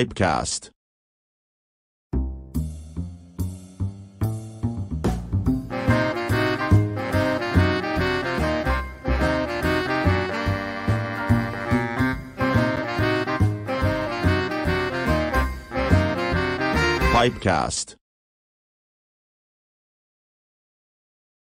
Pipecast. Pipecast.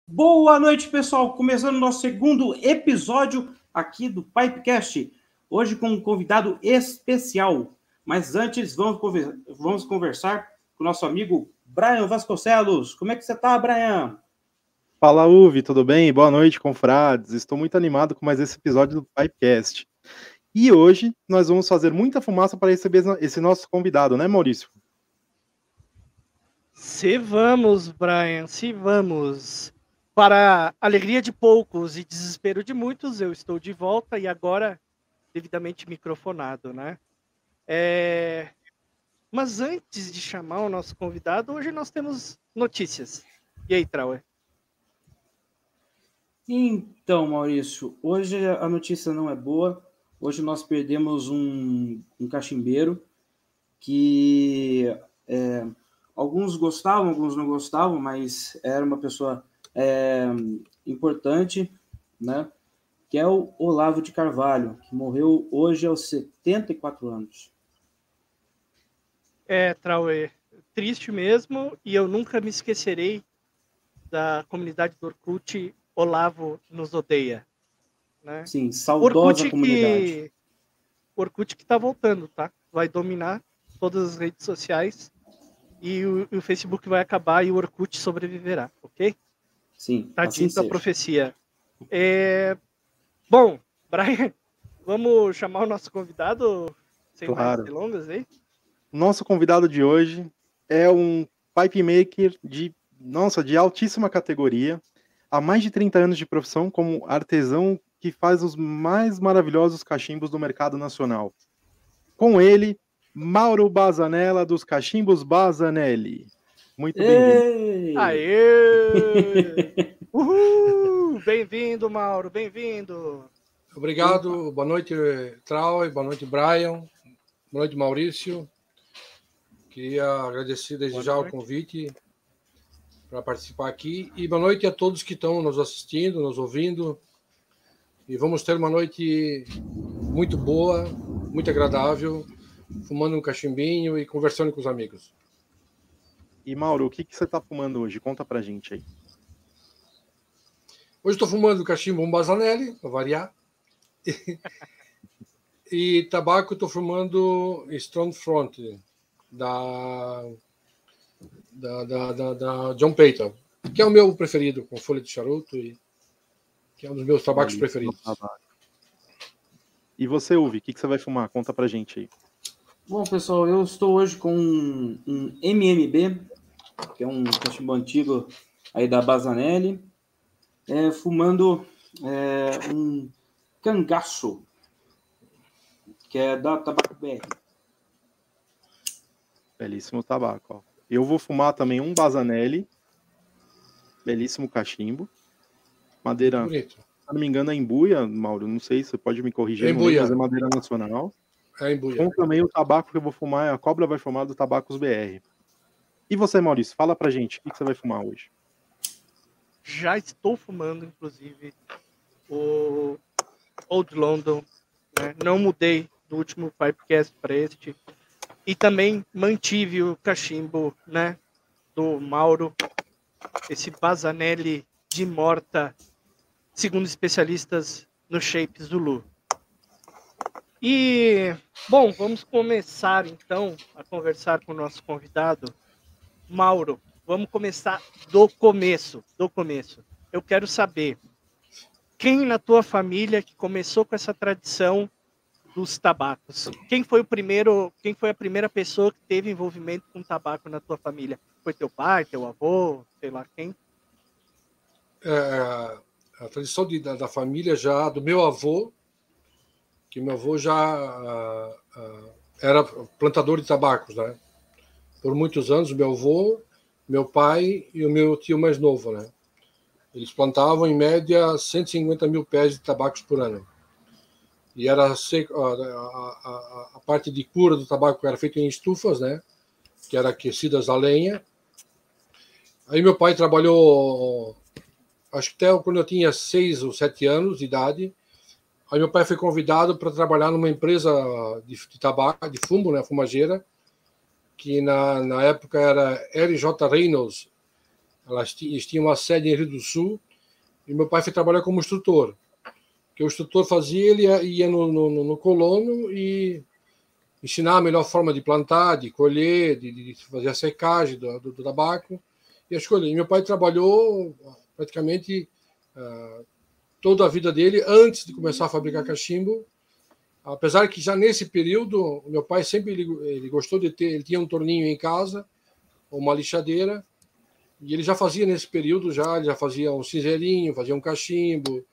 Boa noite, pessoal. Começando nosso segundo episódio aqui do Pipecast. Hoje com um convidado especial. Mas antes, vamos, conver- vamos conversar com o nosso amigo Brian Vasconcelos. Como é que você tá, Brian? Fala, Uvi, tudo bem? Boa noite, confrades. Estou muito animado com mais esse episódio do Pipecast. E hoje nós vamos fazer muita fumaça para receber esse nosso convidado, né, Maurício? Se vamos, Brian, se vamos. Para alegria de poucos e desespero de muitos, eu estou de volta e agora devidamente microfonado, né? É, Mas antes de chamar o nosso convidado, hoje nós temos notícias. E aí, Trauer? Então, Maurício, hoje a notícia não é boa. Hoje nós perdemos um, um cachimbeiro que é, alguns gostavam, alguns não gostavam, mas era uma pessoa é, importante, né? Que é o Olavo de Carvalho, que morreu hoje aos 74 anos. É, Trauer, triste mesmo, e eu nunca me esquecerei da comunidade do Orkut Olavo nos odeia. Né? Sim, saudosa comunidade. que Orkut que tá voltando, tá? Vai dominar todas as redes sociais e o, e o Facebook vai acabar e o Orkut sobreviverá, ok? Sim, Tá assim dito a profecia. É... Bom, Brian, vamos chamar o nosso convidado sem Claro. mais delongas aí? Nosso convidado de hoje é um pipe maker de, nossa, de altíssima categoria, há mais de 30 anos de profissão como artesão que faz os mais maravilhosos cachimbos do mercado nacional. Com ele, Mauro Bazanella dos Cachimbos Bazanelli. Muito bem-vindo. Aê! Uhul! Bem-vindo, Mauro, bem-vindo! Obrigado, boa noite, Trau, boa noite, Brian, boa noite, Maurício. Queria agradecer desde Boa já noite. o convite para participar aqui e boa noite a todos que estão nos assistindo, nos ouvindo. E vamos ter uma noite muito boa, muito agradável, fumando um cachimbinho e conversando com os amigos. E Mauro, o que, que você está fumando hoje? Conta pra gente aí. Hoje estou fumando cachimbo um Bazanelli, para variar. e tabaco estou fumando Strong Front, da, da, da, da, da John Payton, que é o meu preferido, com folha de charuto, e que é um dos meus tabacos Aí, preferidos. tabaco. E você, Uvi, o que, que você vai fumar? Conta pra gente aí. Bom, pessoal, eu estou hoje com um, um MMB, que é um cachimbo antigo aí da Bazanelli, é, fumando é, um cangaço, que é da Tabaco BR. Belíssimo tabaco, ó. Eu vou fumar também um Bazanelli. Belíssimo cachimbo. Madeira, Bonito. se não me engano, é embuia, Mauro. Não sei, você pode me corrigir. É embuia. mas é madeira nacional. É em buia. Com também o tabaco que eu vou fumar, é a cobra vai fumar do Tabacos BR. E você, Maurício, fala pra gente, o que, que você vai fumar hoje? Já estou fumando, inclusive, o Old London. né? Não mudei do último Pipecast para este. E também mantive o cachimbo né, do Mauro, esse Bazanelli de morta, segundo especialistas no Shape Zulu. E, bom, vamos começar então a conversar com o nosso convidado, Mauro. Vamos começar do começo, do começo. Eu quero saber quem na tua família que começou com essa tradição dos tabacos? Quem foi o primeiro, quem foi a primeira pessoa que teve envolvimento com tabaco na tua família? Foi teu pai, teu avô, sei lá quem? É, a tradição de- da, da família já, do meu avô, que meu avô já ah, ah, era plantador de tabacos, né? Por muitos anos, meu avô, meu pai e o meu tio mais novo, né? Eles plantavam, em média, 150 mil pés de tabacos por ano. E era seco, a, a, a, parte de cura do tabaco era feita em estufas, né? Que eram aquecidas a lenha. Aí meu pai trabalhou, acho que até quando eu tinha seis ou sete anos de idade. Aí meu pai foi convidado para trabalhar numa empresa de, de tabaco, de fumo, né? Fumageira, que na, na época era RJ Reynolds. Elas, eles tinham uma sede em Rio do Sul. E meu pai foi trabalhar como instrutor que o instrutor fazia, ele ia, ia no, no, no, colono e ensinar a melhor forma de plantar, de colher, de, de fazer a secagem do, do, do, tabaco e a escolher. E meu pai trabalhou praticamente uh, toda a vida dele antes de começar a fabricar cachimbo, apesar que já nesse período meu pai sempre ele, ele gostou de ter, ele tinha um torninho em casa, uma lixadeira e ele já fazia nesse período já, ele já fazia um cinzeirinho, fazia um cachimbo,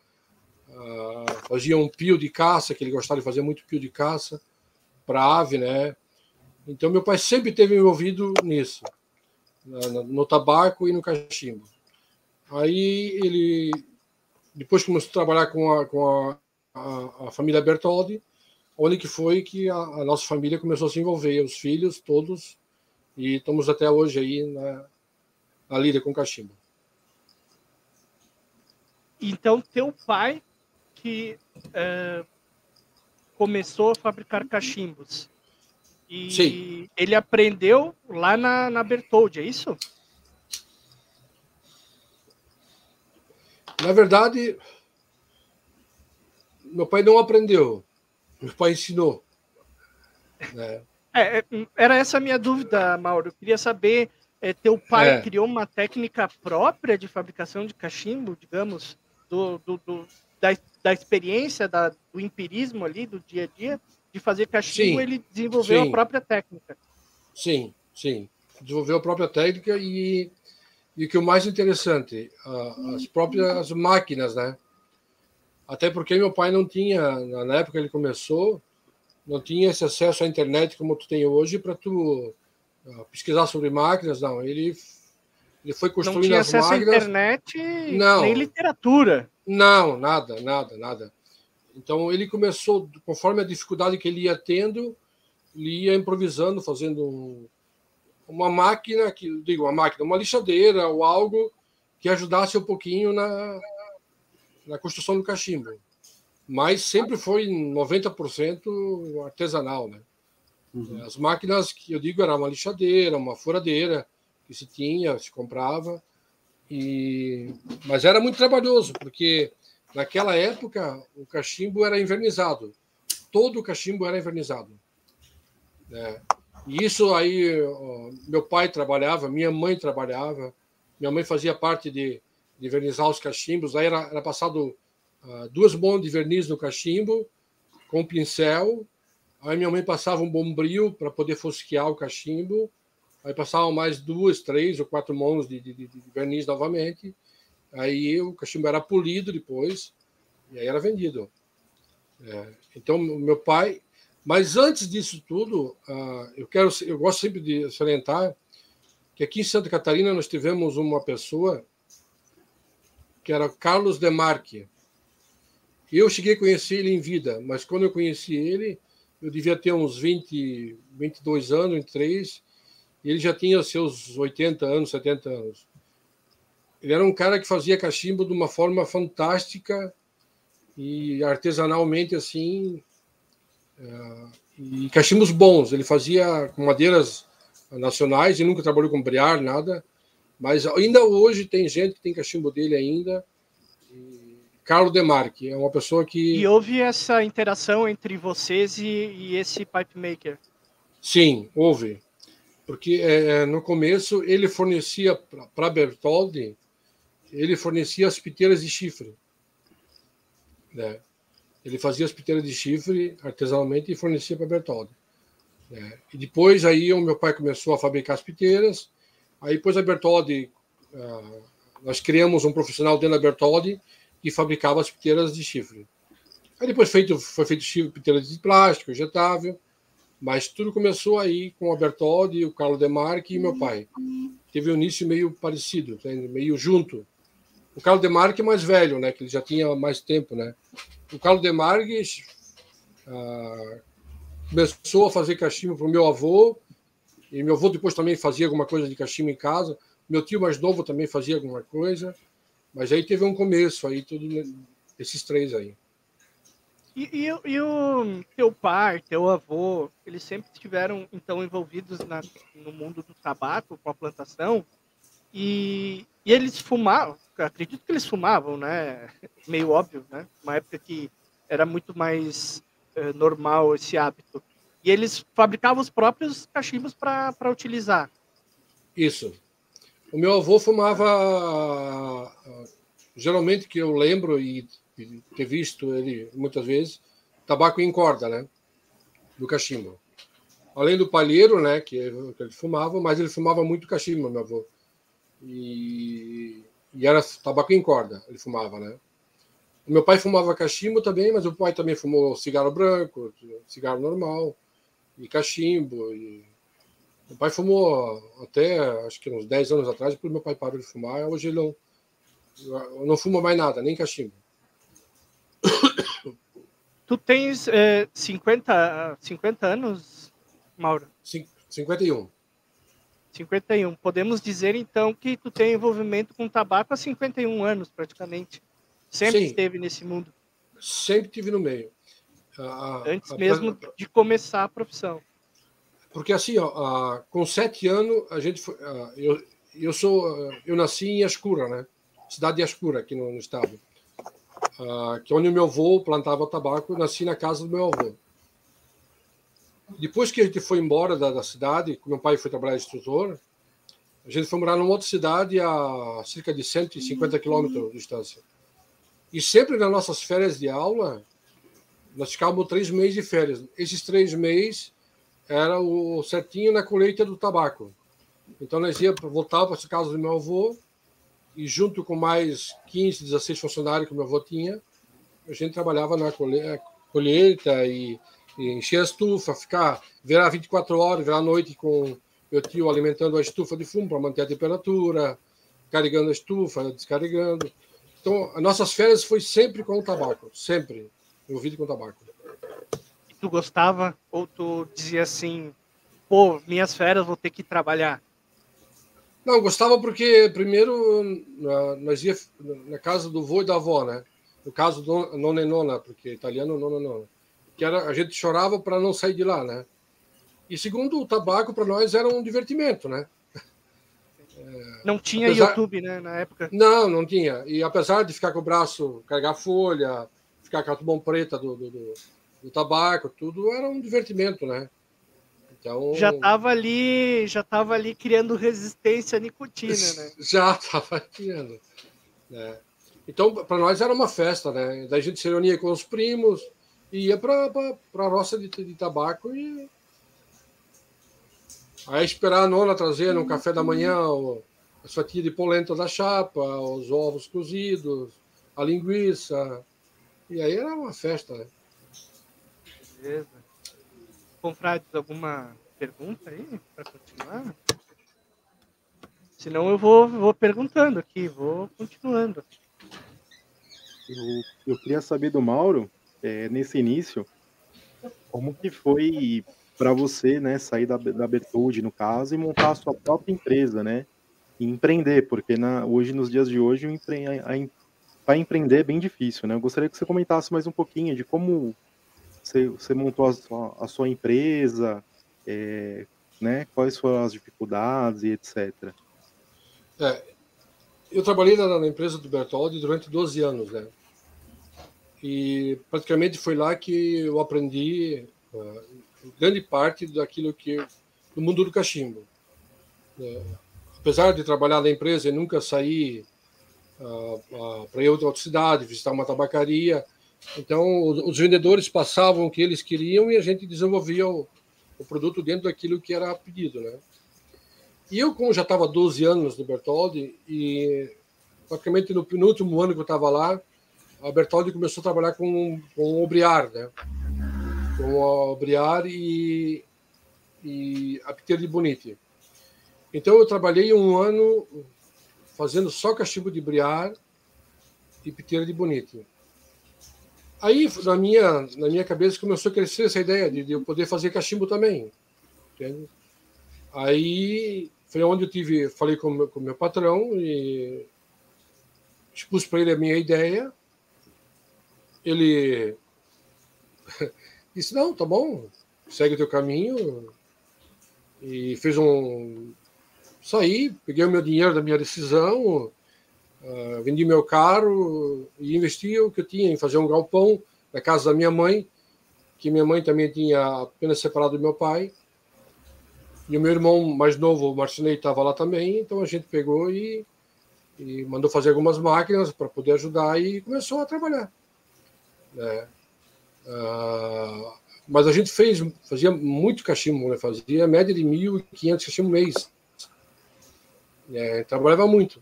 Uh, fazia um pio de caça, que ele gostava de fazer muito pio de caça para ave, né? Então meu pai sempre esteve envolvido nisso, no, tabaco e no cachimbo. Aí ele, depois começou a trabalhar com a, com a, a, a família Bertoldi, onde que foi que a, a, nossa família começou a se envolver, os filhos todos, e estamos até hoje aí na, na lida com cachimbo. Então, teu pai que é, começou a fabricar cachimbos. E Sim. ele aprendeu lá na, na Bertoldi, é isso? Na verdade, meu pai não aprendeu, meu pai ensinou. Né? É, é era essa a minha dúvida, Mauro. Eu queria saber, é, teu pai é. criou uma técnica própria de fabricação de cachimbo, digamos, do, do, do da, da experiência, da, do empirismo ali, do dia a dia, de fazer cachimbo, sim, ele desenvolveu sim. a própria técnica. Sim, sim. Desenvolveu a própria técnica e, e o que é o mais interessante, as próprias máquinas, né? Até porque meu pai não tinha, na época ele começou, não tinha esse acesso à internet como tu tem hoje para tu pesquisar sobre máquinas, não. Ele, ele foi construindo não tinha as acesso máquinas. À internet, não. nem literatura. Não, nada, nada, nada. Então ele começou, conforme a dificuldade que ele ia tendo, ele ia improvisando, fazendo um, uma máquina, que digo, uma máquina, uma lixadeira ou algo que ajudasse um pouquinho na, na construção do cachimbo. Mas sempre foi 90% artesanal, né? Uhum. As máquinas que eu digo era uma lixadeira, uma furadeira que se tinha, se comprava. E... Mas era muito trabalhoso, porque naquela época o cachimbo era invernizado. Todo o cachimbo era invernizado. Né? E isso aí, meu pai trabalhava, minha mãe trabalhava, minha mãe fazia parte de, de vernizar os cachimbos. Aí era, era passado uh, duas mãos de verniz no cachimbo, com pincel. Aí minha mãe passava um bombril para poder fosquear o cachimbo. Aí passavam mais duas, três ou quatro mãos de, de, de verniz novamente. Aí o cachimbo era polido depois e aí era vendido. É, então, meu pai. Mas antes disso tudo, uh, eu quero, eu gosto sempre de salientar que aqui em Santa Catarina nós tivemos uma pessoa que era Carlos Demarque. Eu cheguei a conhecer ele em vida, mas quando eu conheci ele, eu devia ter uns 20, 22 anos, 23, ele já tinha seus 80 anos, 70 anos. Ele era um cara que fazia cachimbo de uma forma fantástica e artesanalmente assim, uh, e cachimbos bons. Ele fazia com madeiras nacionais e nunca trabalhou com briar, nada. Mas ainda hoje tem gente que tem cachimbo dele ainda. E Carlo Demarque é uma pessoa que. E houve essa interação entre vocês e, e esse pipe maker? Sim, houve porque é, é, no começo ele fornecia para Bertoldi, ele fornecia as piteiras de chifre. Né? Ele fazia as piteiras de chifre artesanalmente e fornecia para Bertoldi. Né? E depois aí o meu pai começou a fabricar as piteiras, aí depois a Bertoldi, uh, nós criamos um profissional dentro da Bertoldi que fabricava as piteiras de chifre. Aí depois feito, foi feito chifre, piteiras de plástico, injetável, mas tudo começou aí com o Bertoldi, o Carlo Demarque e meu uhum. pai. Teve um início meio parecido, meio junto. O Carlo Demarque é mais velho, né? Que ele já tinha mais tempo, né? O Carlo Demarque ah, começou a fazer cachimbo para o meu avô, e meu avô depois também fazia alguma coisa de cachimbo em casa. Meu tio mais novo também fazia alguma coisa. Mas aí teve um começo aí, tudo esses três aí. E, e, e, o teu pai, teu avô, eles sempre estiveram então envolvidos na, no mundo do tabaco, com a plantação, e, e eles fumavam, acredito que eles fumavam, né? Meio óbvio, né? Uma época que era muito mais é, normal esse hábito. E eles fabricavam os próprios cachimbos para utilizar. Isso. O meu avô fumava, geralmente que eu lembro e ter visto ele muitas vezes, tabaco em corda, né? Do cachimbo. Além do palheiro, né, que ele fumava, mas ele fumava muito cachimbo, meu avô. E, e era tabaco em corda, ele fumava, né? O meu pai fumava cachimbo também, mas o pai também fumou cigarro branco, cigarro normal, e cachimbo. E... Meu pai fumou até, acho que uns 10 anos atrás, depois meu pai parou de fumar, hoje ele não, não fuma mais nada, nem cachimbo. Tu tens é, 50, 50 anos, Mauro? 51. 51. Podemos dizer, então, que tu tem envolvimento com tabaco há 51 anos, praticamente. Sempre Sim. esteve nesse mundo. Sempre estive no meio. Antes mesmo de começar a profissão. Porque assim, ó, com sete anos, a gente foi, eu, eu sou, eu nasci em Ascura, né? Cidade de Ascura, aqui no, no estado. Que é onde o meu avô plantava tabaco, eu nasci na casa do meu avô. Depois que a gente foi embora da, da cidade, meu pai foi trabalhar instrutor, a gente foi morar numa outra cidade a cerca de 150 quilômetros de distância. E sempre nas nossas férias de aula, nós ficávamos três meses de férias. Esses três meses era o certinho na colheita do tabaco. Então nós ia voltar para casa do meu avô e junto com mais 15, 16 funcionários que o meu avô tinha, a gente trabalhava na colheita e, e encher a estufa, ficar, virar 24 horas, virar a noite com meu tio alimentando a estufa de fumo para manter a temperatura, carregando a estufa, descarregando. Então, as nossas férias foi sempre com o tabaco, sempre envolvido com tabaco. E tu gostava ou tu dizia assim, pô, minhas férias vou ter que trabalhar? Não, gostava porque primeiro nós ia na casa do vô e da avó, né? No caso do nona e nona, porque italiano nona e nona. Que era, a gente chorava para não sair de lá, né? E segundo, o tabaco para nós era um divertimento, né? Não tinha apesar... YouTube, né, na época? Não, não tinha. E apesar de ficar com o braço, carregar folha, ficar com a tubão preta do, do, do, do tabaco, tudo era um divertimento, né? Então, já estava ali, já estava ali criando resistência à nicotina, né? Já estava criando. Né? Então, para nós era uma festa, né? Da gente se reunia com os primos, ia para a roça de, de tabaco e Aí esperar a nona trazer no café da manhã as fatias de polenta da chapa, os ovos cozidos, a linguiça. E aí era uma festa, né? Beleza. Confrades, alguma pergunta aí para continuar? Senão eu vou, vou perguntando aqui, vou continuando. Eu, eu queria saber do Mauro, é, nesse início, como que foi para você, né, sair da, da Bertoldi, no caso, e montar a sua própria empresa, né, e empreender, porque na, hoje, nos dias de hoje, para empreender é bem difícil, né, eu gostaria que você comentasse mais um pouquinho de como você, você montou a a sua empresa, é, né, quais foram as dificuldades e etc. É, eu trabalhei na, na, empresa do Bertoldi durante 12 anos, né, e praticamente foi lá que eu aprendi uh, grande parte daquilo que do mundo do cachimbo. É, apesar de trabalhar na empresa e nunca sair uh, uh, para ir a outra cidade, visitar uma tabacaria, então os, vendedores passavam o que eles queriam e a gente desenvolvia o, o produto dentro daquilo que era pedido, né? E eu, como já estava 12 anos no Bertoldi, e praticamente no, no último ano que eu estava lá, a Bertoldi começou a trabalhar com, com o Briar, né? com o Briar e, e a Peter de Bonite. Então eu trabalhei um ano fazendo só cachimbo de Briar e Piteira de Bonito. Aí, na minha, na minha cabeça, começou a crescer essa ideia de, de eu poder fazer cachimbo também. Entende? Aí foi onde eu tive, falei com o meu, patrão e expus para ele a minha ideia. Ele disse: Não, tá bom, segue o teu caminho. E fez um. Saí, peguei o meu dinheiro da minha decisão, uh, vendi meu carro e investi o que eu tinha em fazer um galpão na casa da minha mãe, que minha mãe também tinha apenas separado do meu pai. E o meu irmão mais novo, o Marcinei, estava lá também, então a gente pegou e, e mandou fazer algumas máquinas para poder ajudar e começou a trabalhar. Né? Uh, mas a gente fez, fazia muito cachimbo, né? fazia média de 1.500 cachimbo mês. É, trabalhava muito.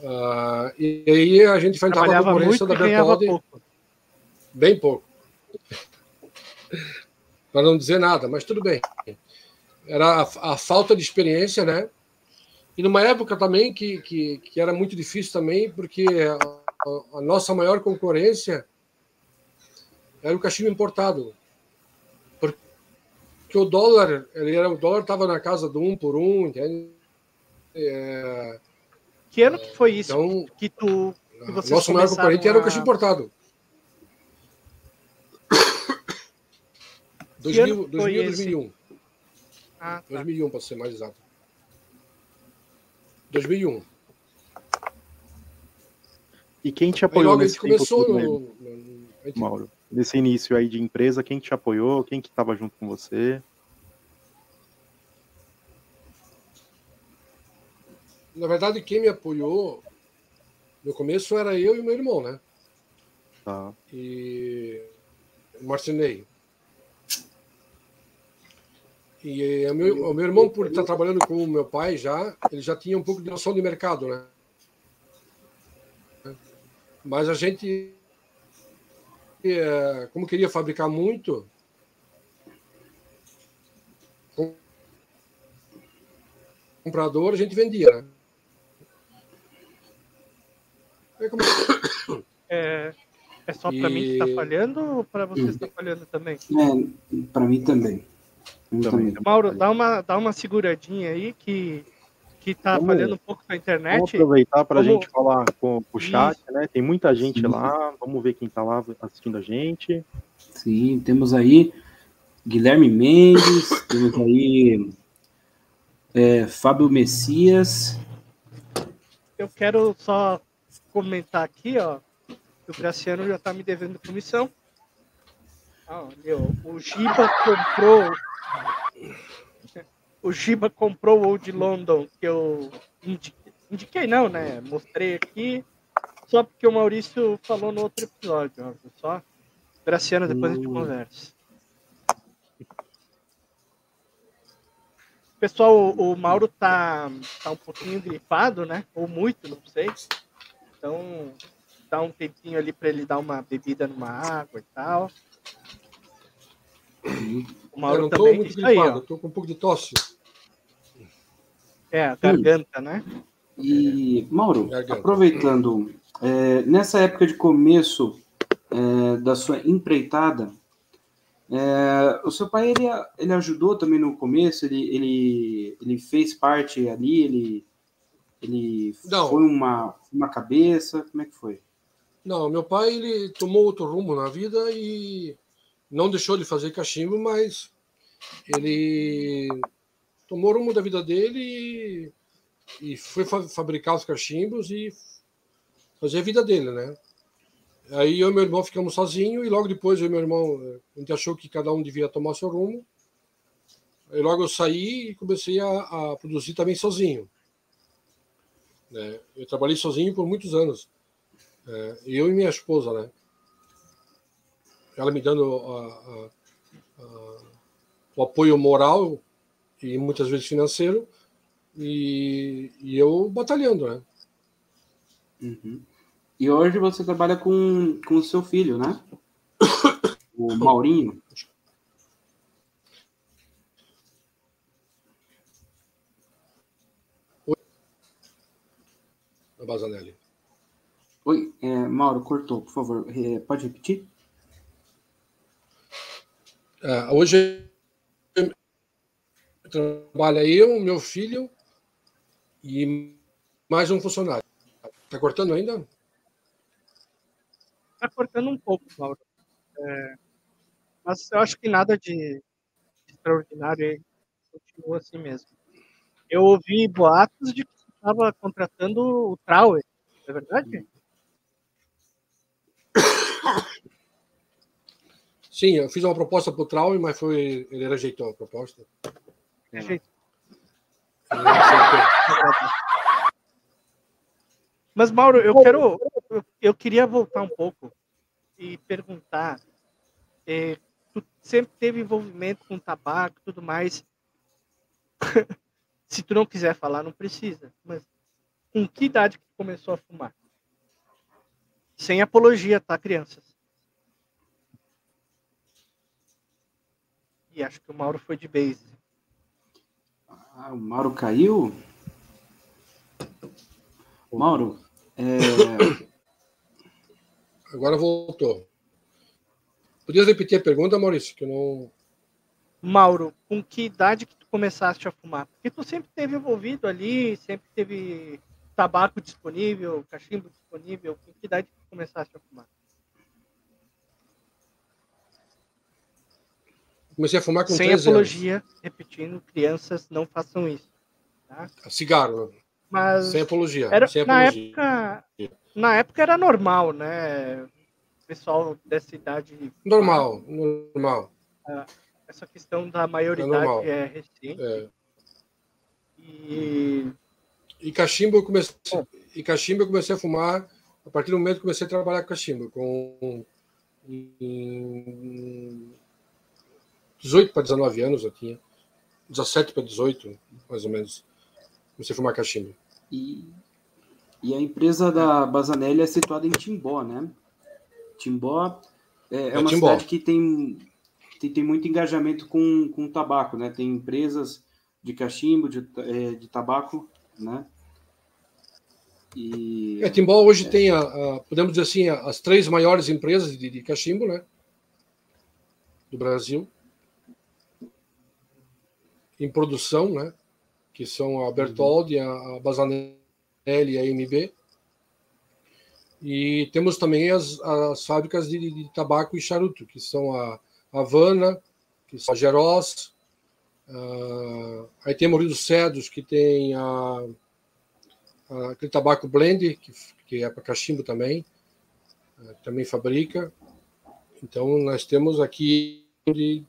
Uh, e aí a gente enfrentava a concorrência da Bertoldi. Pouco. Bem pouco. Para não dizer nada, mas tudo bem. Era a, a, falta de experiência, né? E numa época também que, que, que era muito difícil também, porque a, a, nossa maior concorrência era o cachimbo importado. Porque o dólar, ele era, o dólar estava na casa do um por um, entende? É, que ano que foi isso então, que tu que vocês Nosso maior concorrente a... era o cachimbo importado. 2000, 2000 2001. Ah, tá. 2001, para ser mais exato. 2001. E quem te apoiou aí, nesse começou no, no, Mauro? nesse início aí de empresa, quem te apoiou, quem que estava junto com você? Na verdade, quem me apoiou no começo era eu e meu irmão, né? Tá. E Marcinei. E o meu, o meu irmão, por estar trabalhando com o meu pai já, ele já tinha um pouco de noção de mercado, né? Mas a gente é, como queria fabricar muito, comprador, a gente vendia. Né? É, é só para e... mim que está falhando ou para você está hum. falhando também? É, para mim também. também. Mauro, dá uma, dá uma seguradinha aí que que tá vamos, falhando um pouco com a internet. Vamos aproveitar para a gente falar com, com o chat, Isso. né? Tem muita gente Sim. lá, vamos ver quem está lá assistindo a gente. Sim, temos aí Guilherme Mendes, temos aí é, Fábio Messias. Eu quero só comentar aqui, ó, que o Graciano já está me devendo comissão. Ah, o Giba comprou o Giba comprou o Old London, que eu indiquei, indiquei não, né? Mostrei aqui, só porque o Maurício falou no outro episódio, ó, só. Graciano, depois a gente hum. conversa. Pessoal, o, o Mauro tá, tá um pouquinho gripado, né? Ou muito, não sei. Então, dá um tempinho ali para ele dar uma bebida numa água e tal. O Mauro eu não também. Tô muito gripado, aí, ó. tô com um pouco de tosse. É, a garganta, Sim. né? E, Mauro, garganta. aproveitando, é, nessa época de começo é, da sua empreitada, é, o seu pai ele, ele ajudou também no começo, ele, ele, ele fez parte ali, ele, ele Não. foi uma, uma cabeça, como é que foi? Não, meu pai ele tomou outro rumo na vida e não deixou de fazer cachimbo, mas ele tomou rumo da vida dele e, e foi fa fabricar os cachimbos e fazer a vida dele, né? Aí eu e meu irmão ficamos sozinhos e logo depois eu e meu irmão, a gente achou que cada um devia tomar seu rumo. Aí logo eu saí e comecei a, a produzir também sozinho. Né? Eu trabalhei sozinho por muitos anos. É, eu e minha esposa, né? Ela me dando a, a, o apoio moral e muitas vezes financeiro, e, e eu batalhando, né? Uhum. E hoje você trabalha com, com o seu filho, né? o Maurinho. Bazanelli. Oi, é, Mauro, cortou, por favor. É, pode repetir? Uh, hoje trabalha eu, meu filho e mais um funcionário. Está cortando ainda? Está cortando um pouco, Mauro. É, mas eu acho que nada de extraordinário continua assim mesmo. Eu ouvi boatos de que estava contratando o Trauer, é verdade? Sim, eu fiz uma proposta para o Trauer, mas foi, ele rejeitou a proposta. Rejeitou. Mas, Mauro, eu quero. Eu queria voltar um pouco e perguntar. É, tu sempre teve envolvimento com tabaco e tudo mais. Se tu não quiser falar, não precisa. Mas com que idade que tu começou a fumar? Sem apologia, tá, crianças? E acho que o Mauro foi de base. Ah, o Mauro caiu? Mauro, é... Agora voltou. Podia repetir a pergunta, Maurício, que eu não. Mauro, com que idade que tu começaste a fumar? Porque tu sempre esteve envolvido ali, sempre teve tabaco disponível, cachimbo disponível. Com que idade que tu começaste a fumar? Comecei a fumar com Sem apologia, anos. repetindo, crianças não façam isso. Tá? Cigarro. Mas sem apologia. Era, sem na apologia. época, na época era normal, né? O pessoal dessa idade. Normal, normal. Essa questão da maioridade é, é recente. É. E e cachimbo eu comecei, e cachimbo eu comecei a fumar a partir do momento que comecei a trabalhar com cachimbo, com em 18 para 19 anos eu tinha, 17 para 18, mais ou menos. Comecei a fumar cachimbo. E, e a empresa da Bazanelli é situada em Timbó, né? Timbó é, é, é uma Timbó. cidade que tem, tem, tem, muito engajamento com, com tabaco, né? Tem empresas de cachimbo, de, é, de tabaco, né? E, é, Timbó hoje é. tem, a, a, podemos dizer assim, as três maiores empresas de, de cachimbo, né? Do Brasil. Em produção, né? Que são a Bertoldi, a, a Bazanelli e a MB. E temos também as, as fábricas de, de, tabaco e charuto, que são a Havana, que são a Geroz, uh, aí tem Murilo Cedos, que tem a, a, aquele tabaco blend, que, que é para cachimbo também, uh, também fabrica. Então, nós temos aqui de,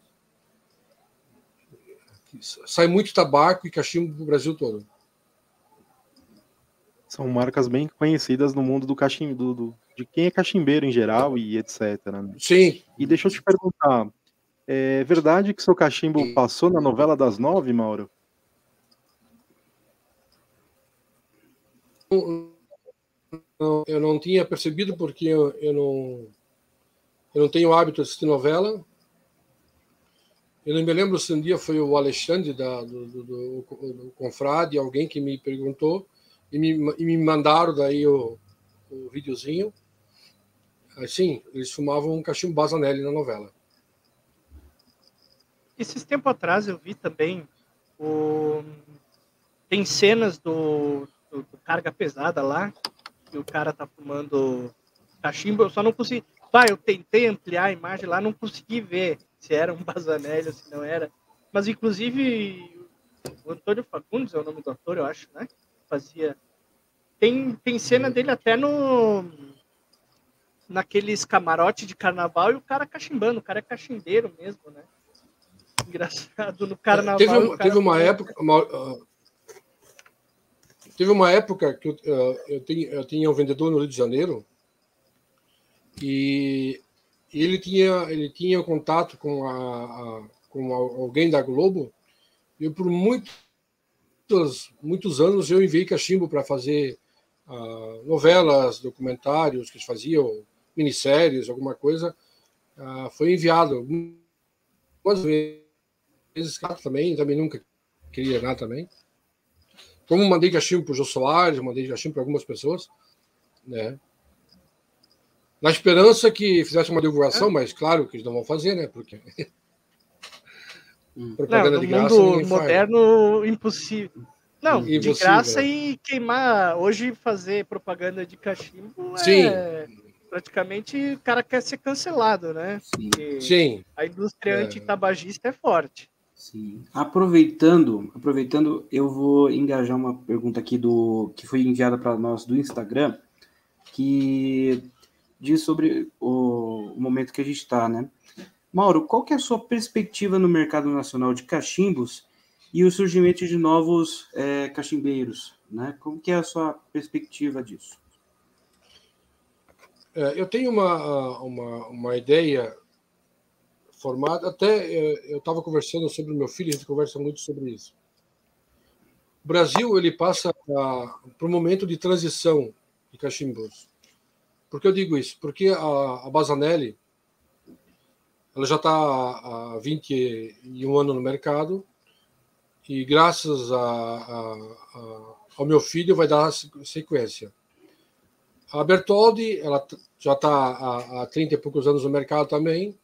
sai muito tabaco e cachimbo para o Brasil todo. São marcas bem conhecidas no mundo do cachimbo, do, do, de quem é cachimbeiro em geral e etc. Né? Sim. E deixa eu te perguntar, é verdade que seu cachimbo passou na novela das nove, Mauro? Eu não tinha percebido porque eu, eu não eu não tenho hábito de assistir novela. Eu não me lembro se um dia foi o Alexandre da, do, do, do, do Confrade, alguém que me perguntou e me, e me mandaram daí o, o videozinho. Assim, eles fumavam um cachimbo Bazanelli na novela. Esses tempos atrás eu vi também o... tem cenas do, do, do, carga pesada lá, que o cara tá fumando cachimbo, eu só não consegui. Vai, eu tentei ampliar a imagem lá, não consegui ver se era um Bazanelli ou se não era. Mas inclusive o Antônio Fagundes é o nome do ator, eu acho, né? fazia. Tem, tem cena dele até no. Naqueles camarote de carnaval e o cara cachimbando, o cara é cachimbeiro mesmo, né? Engraçado, no carnaval. Teve, teve uma época. Uma, uh, teve uma época que eu, uh, eu, tinha, eu tinha um vendedor no Rio de Janeiro e ele tinha ele tinha contato com a, a com alguém da Globo e por muito muitos, muitos anos eu enviei cachimbo para fazer uh, novelas, documentários que eles faziam, minisséries, alguma coisa. Uh, foi enviado algumas vezes também, também nunca queria nada também. Como mandei cachimbo para o Jô Soares, mandei cachimbo para algumas pessoas, né? Na esperança que fizesse uma divulgação, é. mas claro que eles não vão fazer, né? Porque propaganda Não, de graça. mundo faz. moderno, impossível. Não, de Impossível. graça e queimar. Hoje fazer propaganda de cachimbo Sim. é praticamente o cara quer ser cancelado, né? Sim. Porque Sim, a indústria É. antitabagista é forte. Sim. Aproveitando, aproveitando, eu vou engajar uma pergunta aqui do que foi enviada para nós do Instagram, que diz sobre o, o momento que a gente está, né? Mauro, qual que é a sua perspectiva no mercado nacional de cachimbos e o surgimento de novos eh, cachimbeiros, né? Como que é a sua perspectiva disso? É, eu tenho uma, uma, uma ideia formada, até é, eu estava conversando sobre o meu filho, a gente conversa muito sobre isso. O Brasil ele passa por um momento de transição de cachimbos. Por que eu digo isso? Porque a, a Bazanelli ela já está há 21 anos no mercado e graças a, a, a, ao meu filho vai dar sequência. A Bertoldi ela já está há, há 30 e poucos anos no mercado também.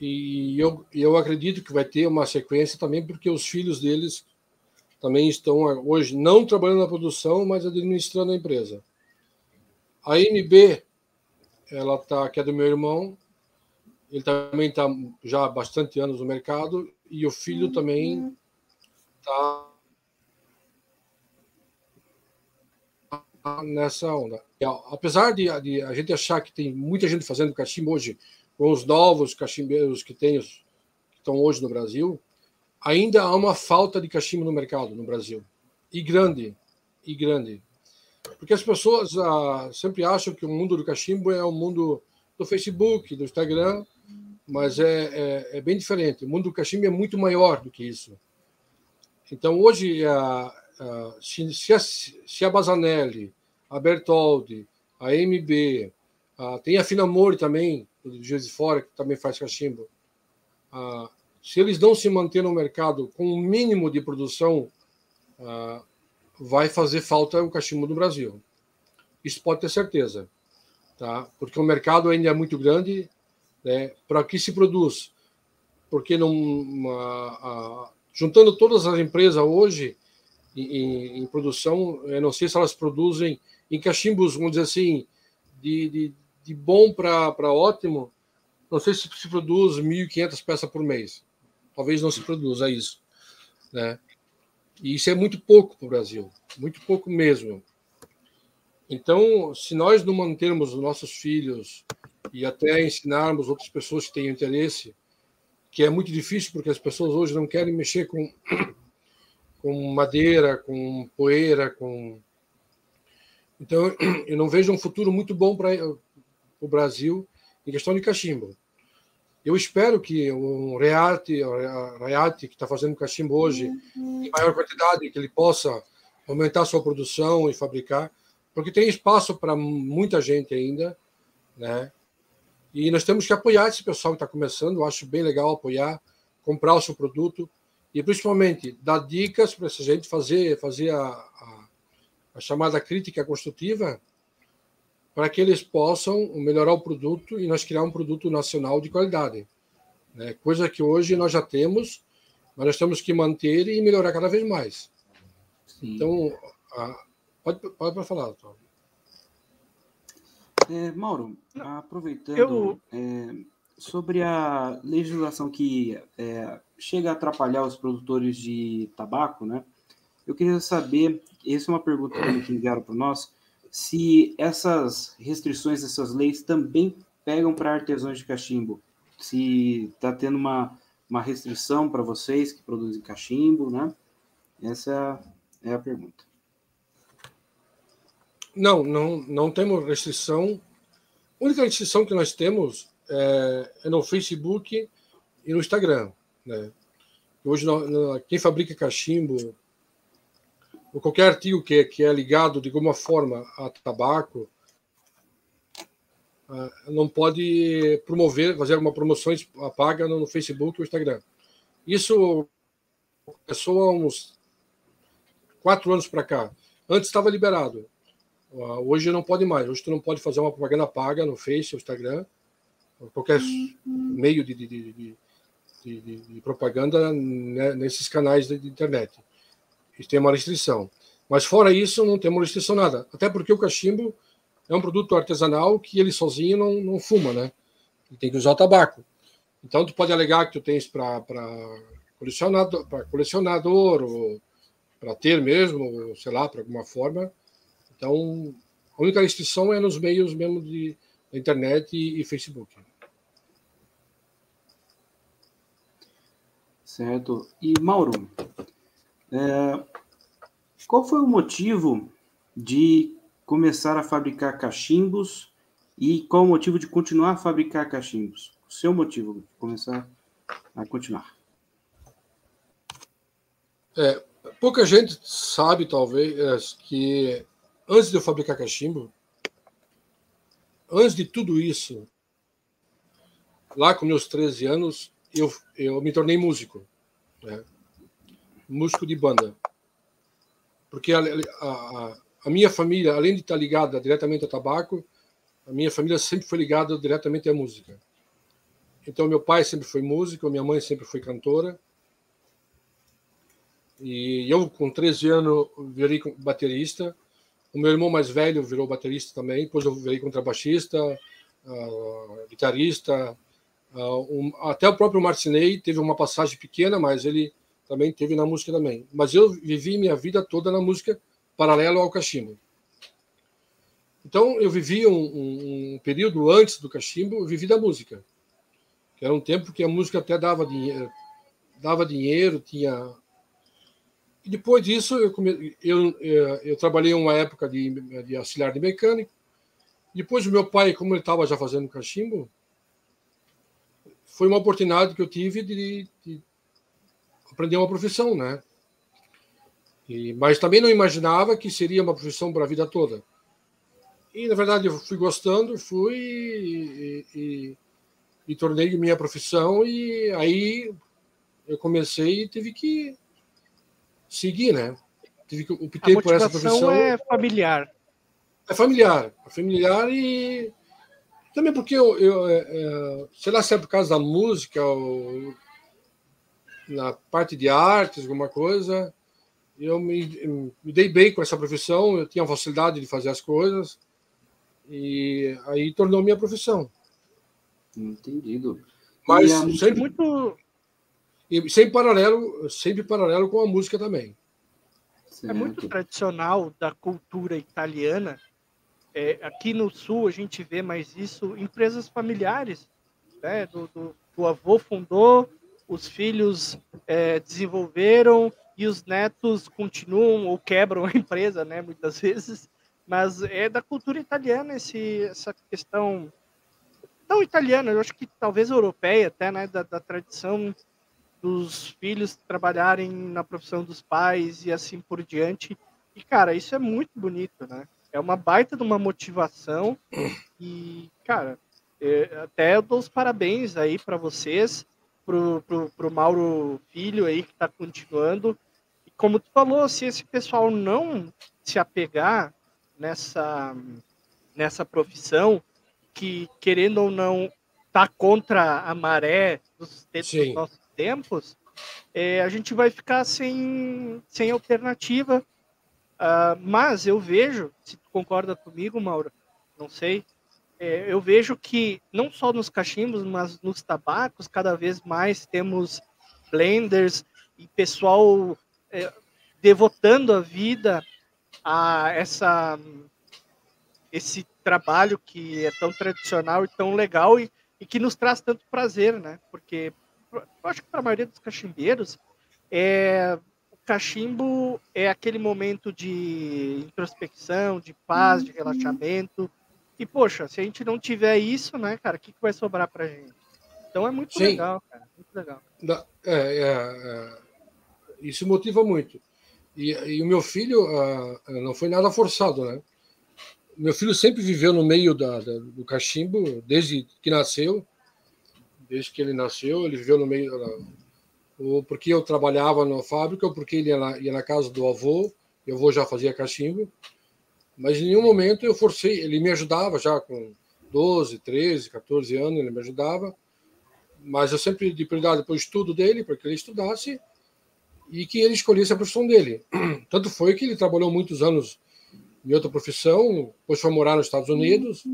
E eu, eu acredito que vai ter uma sequência também, porque os filhos deles também estão hoje não trabalhando na produção, mas administrando a empresa. A MB, ela tá, que é do meu irmão, ele também está já há bastante anos no mercado, e o filho também está nessa onda. Apesar de, de, a gente achar que tem muita gente fazendo cachimbo hoje, com os novos cachimbeiros que tem, que estão hoje no Brasil, ainda há uma falta de cachimbo no mercado no Brasil. E grande, e grande. Porque as pessoas ah, sempre acham que o mundo do cachimbo é o mundo do Facebook, do Instagram, mas é, é, é bem diferente. O mundo do cachimbo é muito maior do que isso. Então, hoje, se, se, a, se a Bazanelli, a Bertoldi, a MB, a, tem a Finamori também, do Juiz de Fora, que também faz cachimbo. Se eles não se manter no mercado com o um mínimo de produção, vai fazer falta o cachimbo no Brasil. Isso pode ter certeza, tá? Porque o mercado ainda é muito grande, né? Para que se produz? Porque não, juntando todas as empresas hoje em, em, produção, eu não sei se elas produzem em cachimbos, vamos dizer assim, de, de de bom para ótimo, não sei se se produz 1.500 peças por mês. Talvez não se produza isso. Né? E isso é muito pouco para o Brasil, muito pouco mesmo. Então, se nós não mantermos os nossos filhos e até ensinarmos outras pessoas que têm interesse, que é muito difícil porque as pessoas hoje não querem mexer com, com madeira, com poeira, com. Então, eu não vejo um futuro muito bom para o Brasil em questão de cachimbo. Eu espero que um Reate, Reate que está fazendo cachimbo hoje em maior quantidade, que ele possa aumentar sua produção e fabricar, porque tem espaço para muita gente ainda, né? E nós temos que apoiar esse pessoal que está começando. Eu acho bem legal apoiar, comprar o seu produto e principalmente dar dicas para essa gente fazer fazer a, a, a chamada crítica construtiva para que eles possam melhorar o produto e nós criar um produto nacional de qualidade. Né? Coisa que hoje nós já temos, mas nós temos que manter e melhorar cada vez mais. Sim. Então, a, pode, pode falar, Tom. É, Mauro, aproveitando Eu... é, sobre a legislação que é, chega a atrapalhar os produtores de tabaco, né? Eu queria saber, essa é uma pergunta que enviaram para nós, se essas restrições, essas leis também pegam para artesãos de cachimbo. Se está tendo uma, uma restrição para vocês que produzem cachimbo, né? Essa é a pergunta. Não, não, não temos restrição. A única restrição que nós temos é, é no Facebook e no Instagram. Né? Hoje, quem fabrica cachimbo, ou qualquer artigo que, que é ligado de alguma forma a tabaco, não pode promover, fazer uma promoção paga no Facebook ou Instagram. Isso começou há uns quatro anos para cá. Antes estava liberado. Hoje não pode mais. Hoje tu não pode fazer uma propaganda paga no Face ou Instagram, qualquer meio de, de, de, de, propaganda né, nesses canais de internet. Isso tem uma restrição. Mas fora isso, não tem uma restrição nada. Até porque o cachimbo é um produto artesanal que ele sozinho não, não fuma, né? Ele tem que usar tabaco. Então, tu pode alegar que tu tens para colecionador, para colecionador ou para ter mesmo, sei lá, para alguma forma. Então, a única restrição é nos meios mesmo de da internet e, e Facebook. Certo. E Mauro, é, qual foi o motivo de começar a fabricar cachimbos e qual o motivo de continuar a fabricar cachimbos? O seu motivo de começar a continuar? É, pouca gente sabe, talvez, é, que antes de eu fabricar cachimbo, antes de tudo isso, lá com meus 13 anos, eu, eu me tornei músico. Né? Músico de banda. Porque a, a, a, minha família, além de estar ligada diretamente ao tabaco, a minha família sempre foi ligada diretamente à música. Então, meu pai sempre foi músico, minha mãe sempre foi cantora. E eu, com 13 anos, virei baterista. O meu irmão mais velho virou baterista também. Depois eu virei contrabaixista, uh, guitarrista. Uh, um, até o próprio Marcinei teve uma passagem pequena, mas ele também teve na música também. Mas eu vivi minha vida toda na música paralelo ao cachimbo. Então eu vivi um, um, um período antes do cachimbo, eu vivi da música. Era um tempo que a música até dava dinheiro, dava dinheiro, tinha e depois disso, eu, eu, eu, eu trabalhei uma época de, de, auxiliar de mecânico. Depois, o meu pai, como ele estava já fazendo cachimbo, foi uma oportunidade que eu tive de, de aprender uma profissão, né? E, mas também não imaginava que seria uma profissão para a vida toda. E, na verdade, eu fui gostando, fui e, e, e tornei minha profissão. E aí eu comecei e tive que seguir, né? Tive que optei por essa profissão. é familiar. É familiar, é familiar e também porque eu, eu é, é, sei lá se é por causa da música na parte de artes, alguma coisa, eu me, me dei bem com essa profissão, eu tinha facilidade de fazer as coisas e aí tornou minha profissão. Entendido. Mas sempre muito e sempre paralelo, sempre paralelo com a música também. Certo. É muito tradicional da cultura italiana. É, aqui no sul a gente vê mais isso, empresas familiares, né? Do, do, do avô fundou, os filhos é, desenvolveram e os netos continuam ou quebram a empresa, né? Muitas vezes. Mas é da cultura italiana esse, essa questão não italiana, eu acho que talvez europeia até, né? Da, da tradição dos filhos trabalharem na profissão dos pais e assim por diante. E, cara, isso é muito bonito, né? É uma baita de uma motivação. E, cara, é, até eu dou os parabéns aí para vocês, pro, pro, pro Mauro Filho aí que está continuando. E como tu falou, se esse pessoal não se apegar nessa, nessa profissão, que querendo ou não tá contra a maré dos, dos nossos tempos, é, a gente vai ficar sem, sem alternativa. Uh, mas eu vejo, se tu concorda comigo, Mauro, não sei, é, eu vejo que não só nos cachimbos, mas nos tabacos, cada vez mais temos blenders e pessoal é, devotando a vida a essa esse trabalho que é tão tradicional e tão legal e, e que nos traz tanto prazer, né? Porque eu acho que para a maioria dos cachimbeiros, é, o cachimbo é aquele momento de introspecção, de paz, de uhum. relaxamento. E, poxa, se a gente não tiver isso, né, cara, o que, que vai sobrar pra gente? Então é muito Sim. legal, cara. Muito legal. É, é, é, isso motiva muito. E, e o meu filho não foi nada forçado, né? Meu filho sempre viveu no meio da, da, do cachimbo, desde que nasceu desde que ele nasceu, ele viveu no meio. Ou porque eu trabalhava na fábrica, ou porque ele ia na, ia na casa do avô, e o avô já fazia cachimbo. Mas em nenhum momento eu forcei, ele me ajudava já com 12, 13, 14 anos, ele me ajudava. mas eu sempre de prioridade para o estudo dele, para que ele estudasse e que ele escolhesse a profissão dele. Tanto foi que ele trabalhou muitos anos em outra profissão, depois foi morar nos Estados Unidos.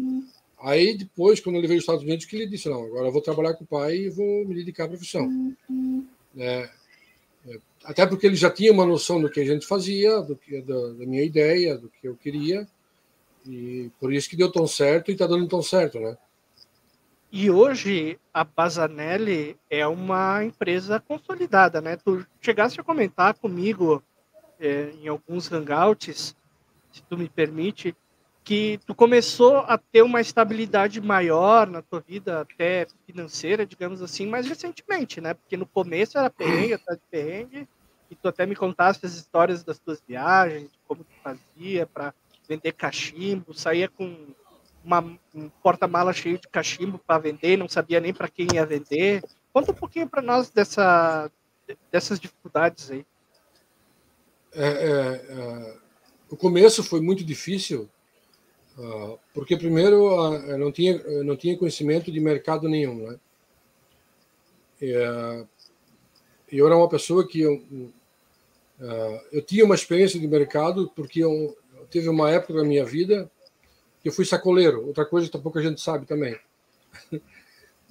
Aí depois, quando ele veio aos Estados Unidos, que ele disse, não, agora eu vou trabalhar com o pai e vou me dedicar à profissão. É, é, até porque ele já tinha uma noção do que a gente fazia, do que, da, da minha ideia, do que eu queria, e por isso que deu tão certo e está dando tão certo, né? E hoje a Bazanelli é uma empresa consolidada, né? Tu chegaste a comentar comigo é, em alguns hangouts, se tu me permite, que tu começou a ter uma estabilidade maior na tua vida, até financeira, digamos assim, mais recentemente, né? Porque no começo era perrengue, atrás de perrengue, e tu até me contaste as histórias das tuas viagens, como tu fazia para vender cachimbo, saía com uma, um porta-mala cheio de cachimbo para vender, não sabia nem para quem ia vender. Conta um pouquinho para nós dessa, dessas dificuldades aí. É, é, é, o começo foi muito difícil, uh, porque primeiro uh, eu não tinha eu não tinha conhecimento de mercado nenhum, né? É, eu era uma pessoa que eu, eu tinha uma experiência de mercado porque eu, eu teve uma época da minha vida eu fui sacoleiro, outra coisa que pouca gente sabe também.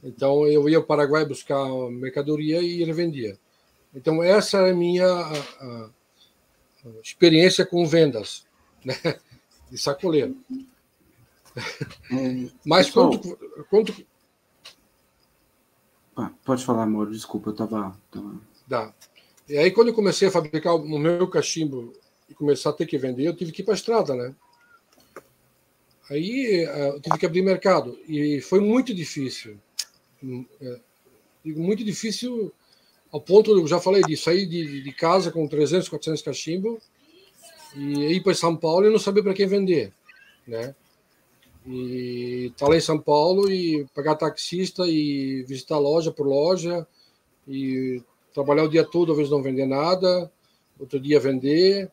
Então eu ia ao Paraguai buscar mercadoria e revendia. Então essa é a minha a, a, a experiência com vendas, né? de sacoleiro. É, Mas pessoal, quanto, quanto... Ah, pode falar, Mauro, desculpa, eu estava. Tava... Dá. E aí, quando eu comecei a fabricar o meu cachimbo e começar a ter que vender, eu tive que ir para a estrada, né? Aí eh, eu tive que abrir mercado e foi muito difícil. Hum, é, muito difícil ao ponto, eu já falei disso, sair de, de casa com 300, 400 cachimbo e ir para São Paulo e não saber para quem vender, né? E estar tá lá em São Paulo e pagar taxista e visitar loja por loja e trabalhar o dia todo, às vezes não vender nada, outro dia vender,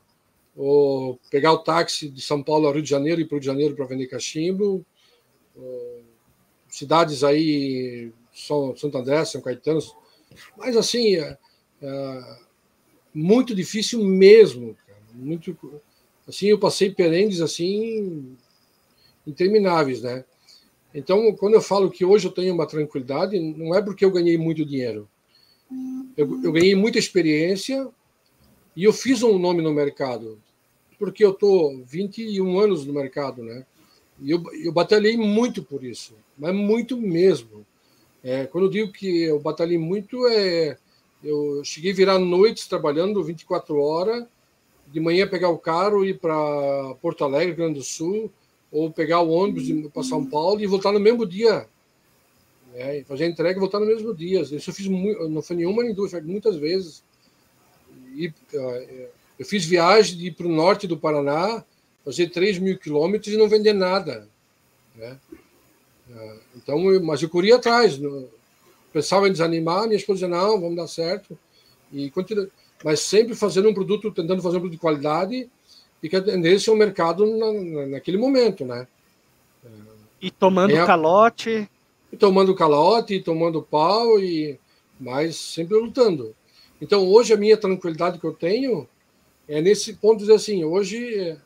ou pegar o táxi de São Paulo ao Rio de Janeiro e para o Rio de Janeiro para vender cachimbo. Cidades aí, São, Santo André, São Caetano, mas assim, é, é muito difícil mesmo. Cara. Muito, assim, eu passei perengues assim intermináveis, né? Então, quando eu falo que hoje eu tenho uma tranquilidade, não é porque eu ganhei muito dinheiro. Eu, eu ganhei muita experiência, e eu fiz um nome no mercado, porque eu estou 21 anos no mercado, né? E eu, eu batalhei muito por isso, mas muito mesmo. É, quando eu digo que eu batalhei muito, é eu cheguei a virar noites trabalhando 24 horas, de manhã pegar o carro e ir para Porto Alegre, Grande do Sul, ou pegar o ônibus para São Paulo e voltar no mesmo dia. É, fazer a entrega e voltar no mesmo dia. Isso eu fiz muito, não foi nenhuma nem duas, muitas vezes ir, eu fiz viagem de ir para o norte do Paraná, fazer 3 mil quilômetros e não vender nada. Né? Ah, então, mas eu corria atrás. Pensava em desanimar, minha esposa dizia, não, vamos dar certo. E continua, mas sempre fazendo um produto, tentando fazer um produto de qualidade e que atendesse ao mercado na, naquele momento, né? E tomando é, calote. Tomando calote, e tomando pau, e mas sempre lutando. Então, hoje, a minha tranquilidade que eu tenho é nesse ponto de dizer assim: hoje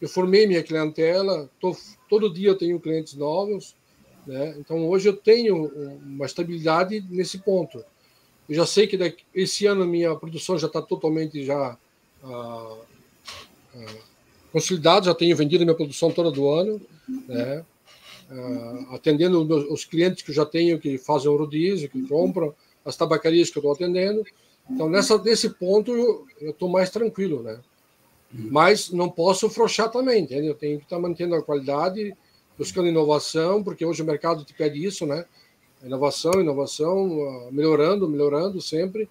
eu formei minha clientela, tô, todo dia eu tenho clientes novos, né? então hoje eu tenho uma estabilidade nesse ponto. Eu já sei que daqui, esse ano minha produção já está totalmente já ah, ah, consolidada, já tenho vendido minha produção toda do ano, né? Ah, atendendo os clientes que eu já tenho que fazem o rodízio, que compram, as tabacarias que eu estou atendendo. Então, nessa, nesse ponto, eu estou mais tranquilo, né? Mas não posso frouxar também, entende? Eu tenho que estar tá mantendo a qualidade, buscando inovação, porque hoje o mercado te pede isso, né? Inovação, inovação, melhorando, melhorando sempre.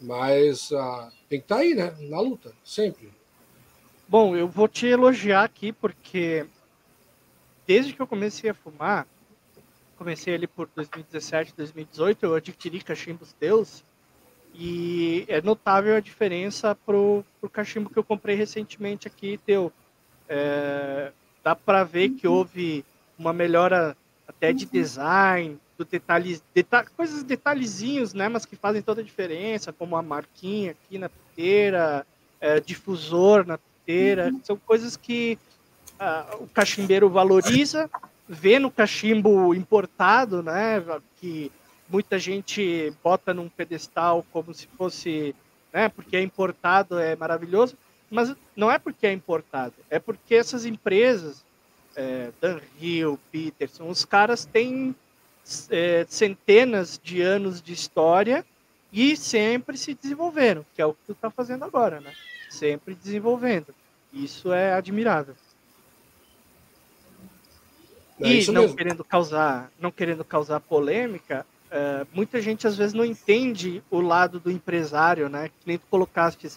Mas uh, tem que estar tá aí, né? Na luta, sempre. Bom, eu vou te elogiar aqui, porque desde que eu comecei a fumar, comecei ali por 2017, 2018, eu adquiri cachimbos Deus e é notável a diferença pro, pro cachimbo que eu comprei recentemente aqui, teu. É, dá para ver que houve uma melhora até de design, do deta coisas detalhezinhos, né, mas que fazem toda a diferença, como a marquinha aqui na piteira, é, difusor na piteira, são coisas que uh, o cachimbeiro valoriza, vê no cachimbo importado, né, que muita gente bota num pedestal como se fosse, né, porque é importado, é maravilhoso, mas não é porque é importado, é porque essas empresas, é, Dan Hill, Peterson, os caras têm é, centenas de anos de história e sempre se desenvolveram, que é o que tu está fazendo agora, né? Sempre desenvolvendo. Isso é admirável. É e não mesmo. querendo causar, não querendo causar polêmica, é, muita gente às vezes não entende o lado do empresário, né? Que nem tu colocaste,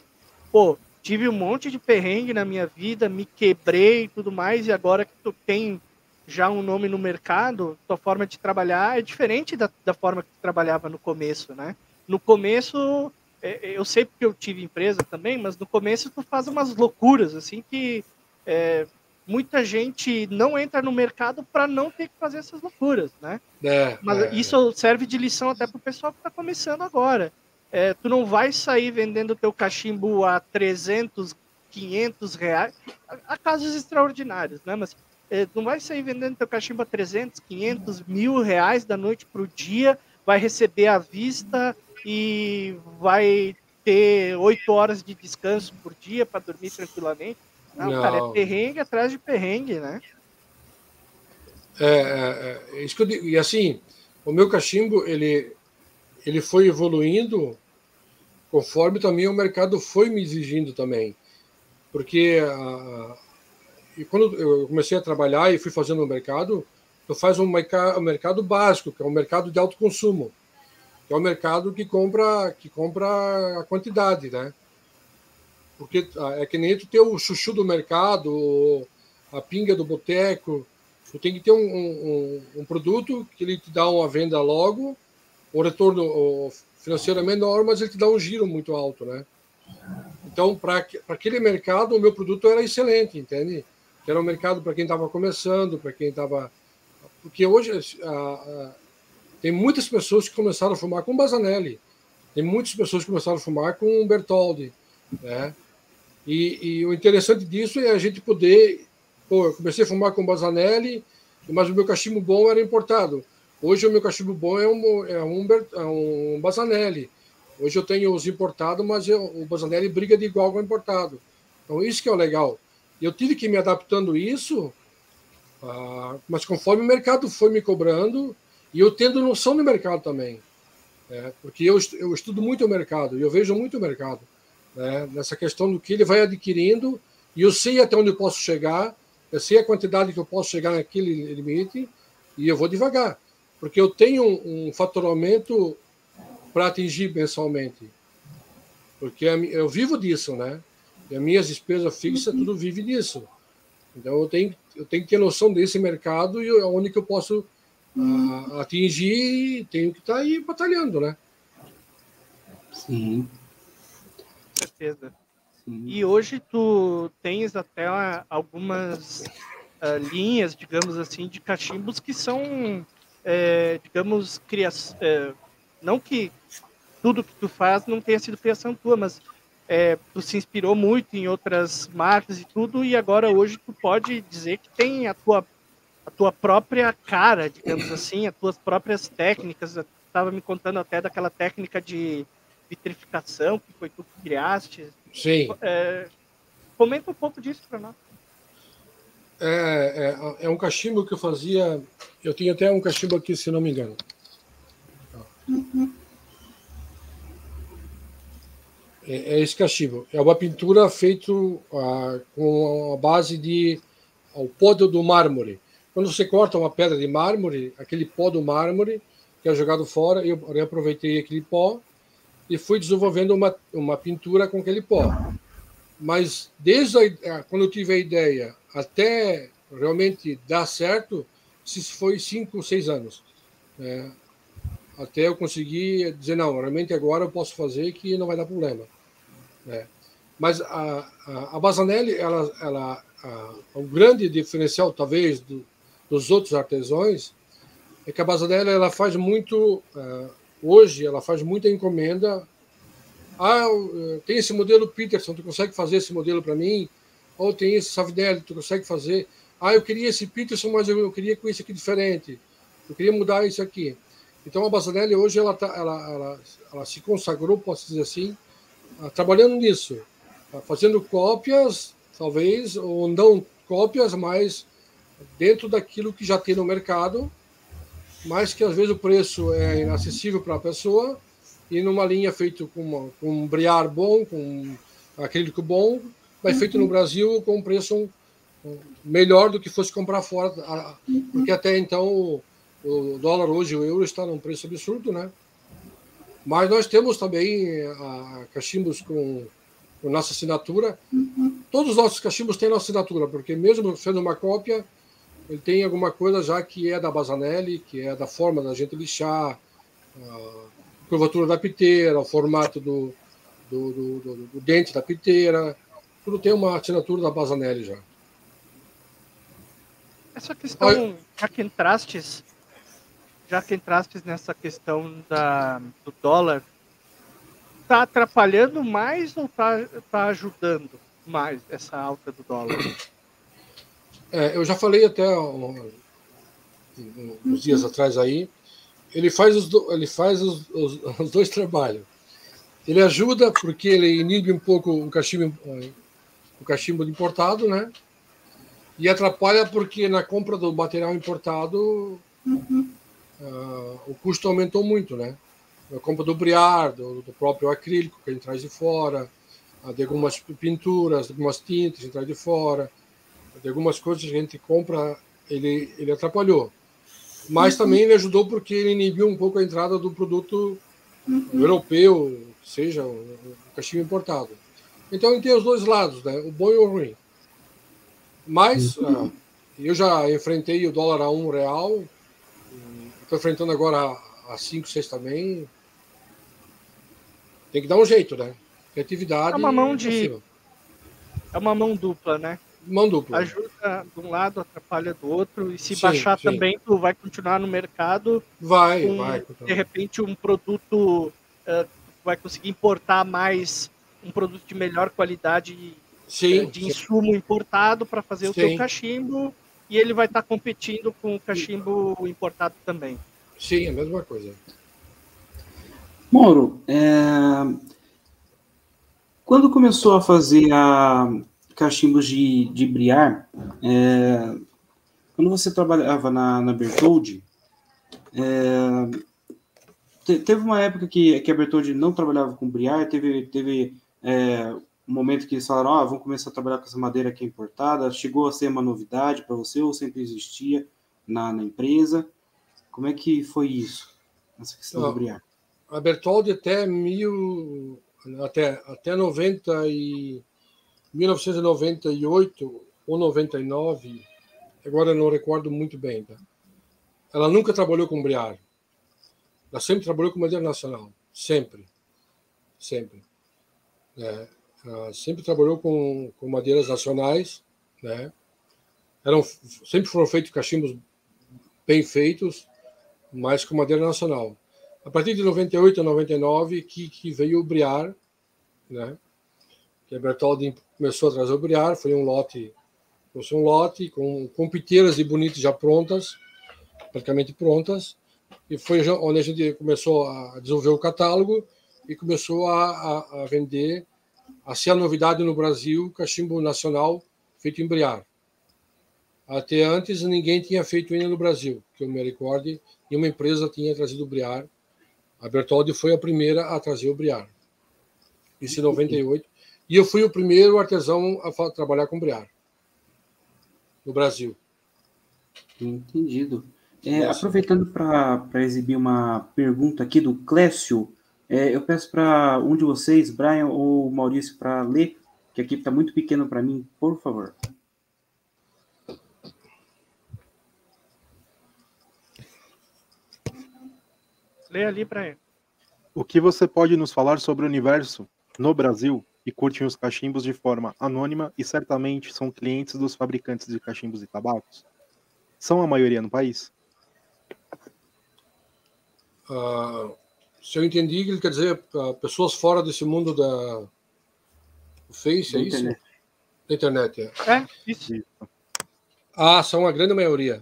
pô, tive um monte de perrengue na minha vida, me quebrei e tudo mais, e agora que tu tem já um nome no mercado, tua forma de trabalhar é diferente da, da forma que tu trabalhava no começo, né? No começo, é, é, eu sei porque eu tive empresa também, mas no começo tu faz umas loucuras, assim, que é, muita gente não entra no mercado para não ter que fazer essas loucuras, né? É, mas é. isso serve de lição até para o pessoal que está começando agora. É, tu não vai sair vendendo teu cachimbo a 300, 500 reais. Há casos extraordinários, né? Mas é, não vai sair vendendo teu cachimbo a 300, 500, mil reais da noite para o dia, vai receber à vista e vai ter oito horas de descanso por dia para dormir tranquilamente. Não, não, cara, é perrengue atrás de perrengue, né? É, é, é isso que eu digo. E assim, o meu cachimbo, ele, ele foi evoluindo conforme também o mercado foi me exigindo também. Porque a, e quando eu comecei a trabalhar e fui fazendo o mercado, eu faço um mercado, um mercado básico, que é um mercado de alto consumo, que é o um mercado que compra que compra a quantidade, né? Porque ah, é que nem tu ter o chuchu do mercado, a pinga do boteco, tu tem que ter um, um, um, produto que ele te dá uma venda logo, o retorno financeiro é menor, mas ele te dá um giro muito alto, né? Então, para aquele mercado, o meu produto era excelente, entende? era um mercado para quem estava começando, para quem estava. Porque hoje a, a, tem muitas pessoas que começaram a fumar com Bazanelli, tem muitas pessoas que começaram a fumar com Bertoldi, né? E, e, o interessante disso é a gente poder. Pô, comecei a fumar com Bazanelli, mas o meu cachimbo bom era importado. Hoje o meu cachimbo bom é um, é um, é um Bazanelli. Hoje eu tenho os importados, mas eu, o Bazanelli briga de igual com o importado. Então isso que é o legal. Eu tive que ir me adaptando isso, ah, mas conforme o mercado foi me cobrando, e eu tendo noção do mercado também. Né? Porque eu, eu estudo muito o mercado, e eu vejo muito o mercado. Né? Nessa questão do que ele vai adquirindo, e eu sei até onde eu posso chegar, eu sei a quantidade que eu posso chegar naquele limite, e eu vou devagar. Porque eu tenho um, um faturamento para atingir mensalmente. Porque eu vivo disso, né? E as minhas despesas fixas, tudo vive disso. Então eu tenho, eu tenho que ter noção desse mercado e onde que eu posso uh, atingir, tenho que estar tá aí batalhando, né? Sim. Certeza. Sim. E hoje tu tens até algumas uh, linhas, digamos assim, de cachimbos que são, é, digamos, criação. É, não que tudo que tu faz não tenha sido criação tua, mas é, tu se inspirou muito em outras marcas e tudo, e agora hoje tu pode dizer que tem a tua, a tua própria cara, digamos assim, as tuas próprias técnicas. Estava me contando até daquela técnica de vitrificação que foi tu que criaste. Sim. É, comenta um pouco disso para nós. É, é, é, um cachimbo que eu fazia. Eu tenho até um cachimbo aqui, se não me engano. Uhum. é, é esse cachimbo. É uma pintura feita ah, com a base de o pó do mármore. Quando você corta uma pedra de mármore, aquele pó do mármore que é jogado fora, eu reaproveitei aquele pó e fui desenvolvendo uma, uma pintura com aquele pó. Mas desde a, quando eu tive a ideia até realmente dar certo, se foi cinco, seis anos. Né? até eu conseguir dizer, não, realmente agora eu posso fazer que não vai dar problema. Né? Mas a, a, a Bazanelli, ela, ela, a, o grande diferencial, talvez, do, dos outros artesãos é que a Basanelli ela faz muito, uh, hoje ela faz muita encomenda. Ah, tem esse modelo Peterson, tu consegue fazer esse modelo para mim? Ou tem esse Savinelli, tu consegue fazer? Ah, eu queria esse Peterson, mas eu, queria com isso aqui diferente. Eu queria mudar isso aqui. Então a Basanelli hoje ela, tá, ela, ela, ela se consagrou, posso dizer assim, uh, trabalhando nisso, uh, fazendo cópias, talvez, ou não cópias, mas dentro daquilo que já tem no mercado, mas que às vezes o preço é inacessível para a pessoa, e numa linha feita com, uma, com um briar bom, com acrílico bom, mas feito no Brasil com um preço melhor do que fosse comprar fora, porque até então o dólar hoje, o euro está num preço absurdo, né? Mas nós temos também a, cachimbos com, com nossa assinatura. Todos os nossos cachimbos têm nossa assinatura, porque mesmo sendo uma cópia, ele tem alguma coisa já que é da Basanelli, que é da forma da gente lixar, a curvatura da piteira, o formato do, do, do, do, do dente da piteira. Tudo tem uma assinatura da Basanelli já. Essa questão, já que entrastes, já que entrastes nessa questão da, do dólar, está atrapalhando mais ou está tá ajudando mais essa alta do dólar? É, eu já falei até uns dias atrás aí, ele faz os, ele faz os, os, os, dois trabalhos. Ele ajuda porque ele inibe um pouco o cachimbo, o cachimbo importado, né? E atrapalha porque na compra do material importado uhum. uh, o custo aumentou muito, né? A compra do briar, do, do, próprio acrílico que a gente traz de fora, de algumas pinturas, de algumas tintas que a gente traz de fora de algumas coisas que a gente compra, ele, ele atrapalhou. Mas uhum. também ele ajudou porque ele inibiu um pouco a entrada do produto uhum. europeu, seja o, cachimbo importado. Então ele tem os dois lados, né? o bom e o ruim. Mas uhum. uh, eu já enfrentei o dólar a um real, estou enfrentando agora a, a cinco, seis também. Tem que dar um jeito, né? Criatividade. É uma mão de. É uma mão dupla, né? Mão dupla. Ajuda de um lado, atrapalha do outro. E se sim, baixar sim. também, tu vai continuar no mercado. Vai, com, vai. De repente, um produto. Uh, vai conseguir importar mais um produto de melhor qualidade sim, uh, de insumo importado para fazer o teu cachimbo. E ele vai estar tá competindo com o cachimbo importado também. Sim, a mesma coisa. Moro, é... quando começou a fazer a, cachimbos de, de briar, é, quando você trabalhava na, na Bertoldi, é, te, teve uma época que, que a Bertoldi não trabalhava com briar, teve, teve é, um momento que eles falaram, ah, vamos começar a trabalhar com essa madeira aqui importada, chegou a ser uma novidade para você ou sempre existia na, na, empresa? Como é que foi isso, essa questão do briar? A Bertoldi até mil, até, até 90 e 1998 ou 99, agora não recordo muito bem. Tá? Ela nunca trabalhou com Briar. Ela sempre trabalhou com madeira nacional. Sempre. Sempre. É, ela sempre trabalhou com, com madeiras nacionais. Né? Eram, sempre foram feitos cachimbos bem feitos, mas com madeira nacional. A partir de 98 a 99 que, que veio o Briar, né? que a Bertoldi começou a trazer o Briar, foi um lote, foi um lote com, com piteiras e bonitas já prontas, praticamente prontas, e foi onde a gente começou a desenvolver o catálogo e começou a, a, a vender, a ser a novidade no Brasil, cachimbo nacional feito em Briar. Até antes ninguém tinha feito ainda no Brasil, que eu me recorde, nenhuma empresa tinha trazido o Briar. A Bertoldi foi a primeira a trazer o Briar. Isso em 98. E eu fui o primeiro artesão a trabalhar com briar no Brasil. Entendido. É, aproveitando para exibir uma pergunta aqui do Clécio, é, eu peço para um de vocês, Brian ou Maurício, para ler, que aqui está muito pequeno para mim, por favor. Lê ali, Brian. O que você pode nos falar sobre o universo no Brasil e curtem os cachimbos de forma anônima e certamente são clientes dos fabricantes de cachimbos e tabacos? São a maioria no país? uh, se eu entendi, ele quer dizer uh, pessoas fora desse mundo da do Face, da é internet. isso? Da internet, é. É, isso. Ah, são a grande maioria.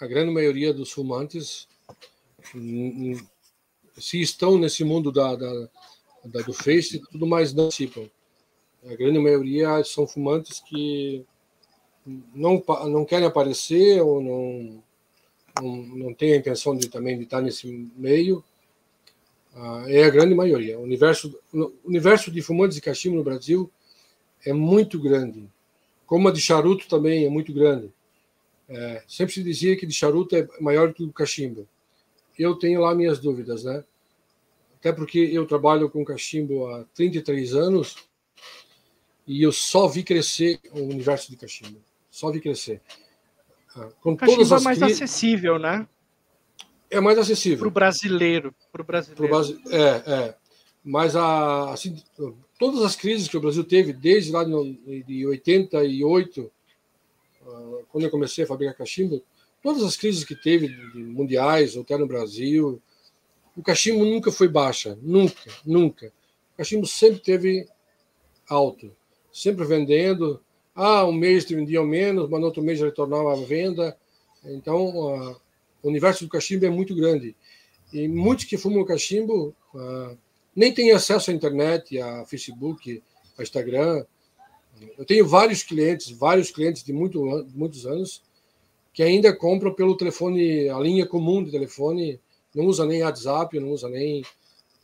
A grande maioria dos fumantes se estão nesse mundo da, da, da do Face, tudo mais não participam. A grande maioria são fumantes que não, não querem aparecer ou não, não, não têm a intenção de também de estar nesse meio. Ah, é a grande maioria. O universo, o universo de fumantes de cachimbo no Brasil é muito grande. Como a de charuto também é muito grande. É, sempre se dizia que de charuto é maior do que o cachimbo. Eu tenho lá minhas dúvidas, né? Até porque eu trabalho com cachimbo há 33 anos e eu só vi crescer o universo de cachimbo. Só vi crescer. Ah, com o cachimbo todas é as é mais cri... acessível, né? É mais acessível. Para o brasileiro. Para o brasileiro. Pro É, é. Mas a, assim, todas as crises que o Brasil teve, desde lá de, de 88, ah, quando eu comecei a fabricar cachimbo, todas as crises que teve mundiais, até no Brasil, o cachimbo nunca foi baixa, nunca, nunca. O cachimbo sempre teve alto, sempre vendendo. Ah, um mês vendia menos, mas no outro mês retornava a venda. Então, o universo do cachimbo é muito grande. E muitos que fumam cachimbo nem têm acesso à internet, a Facebook, a Instagram. Eu tenho vários clientes, vários clientes de muito, muitos anos, que ainda compram pelo telefone, a linha comum de telefone, não usa nem WhatsApp, não usa nem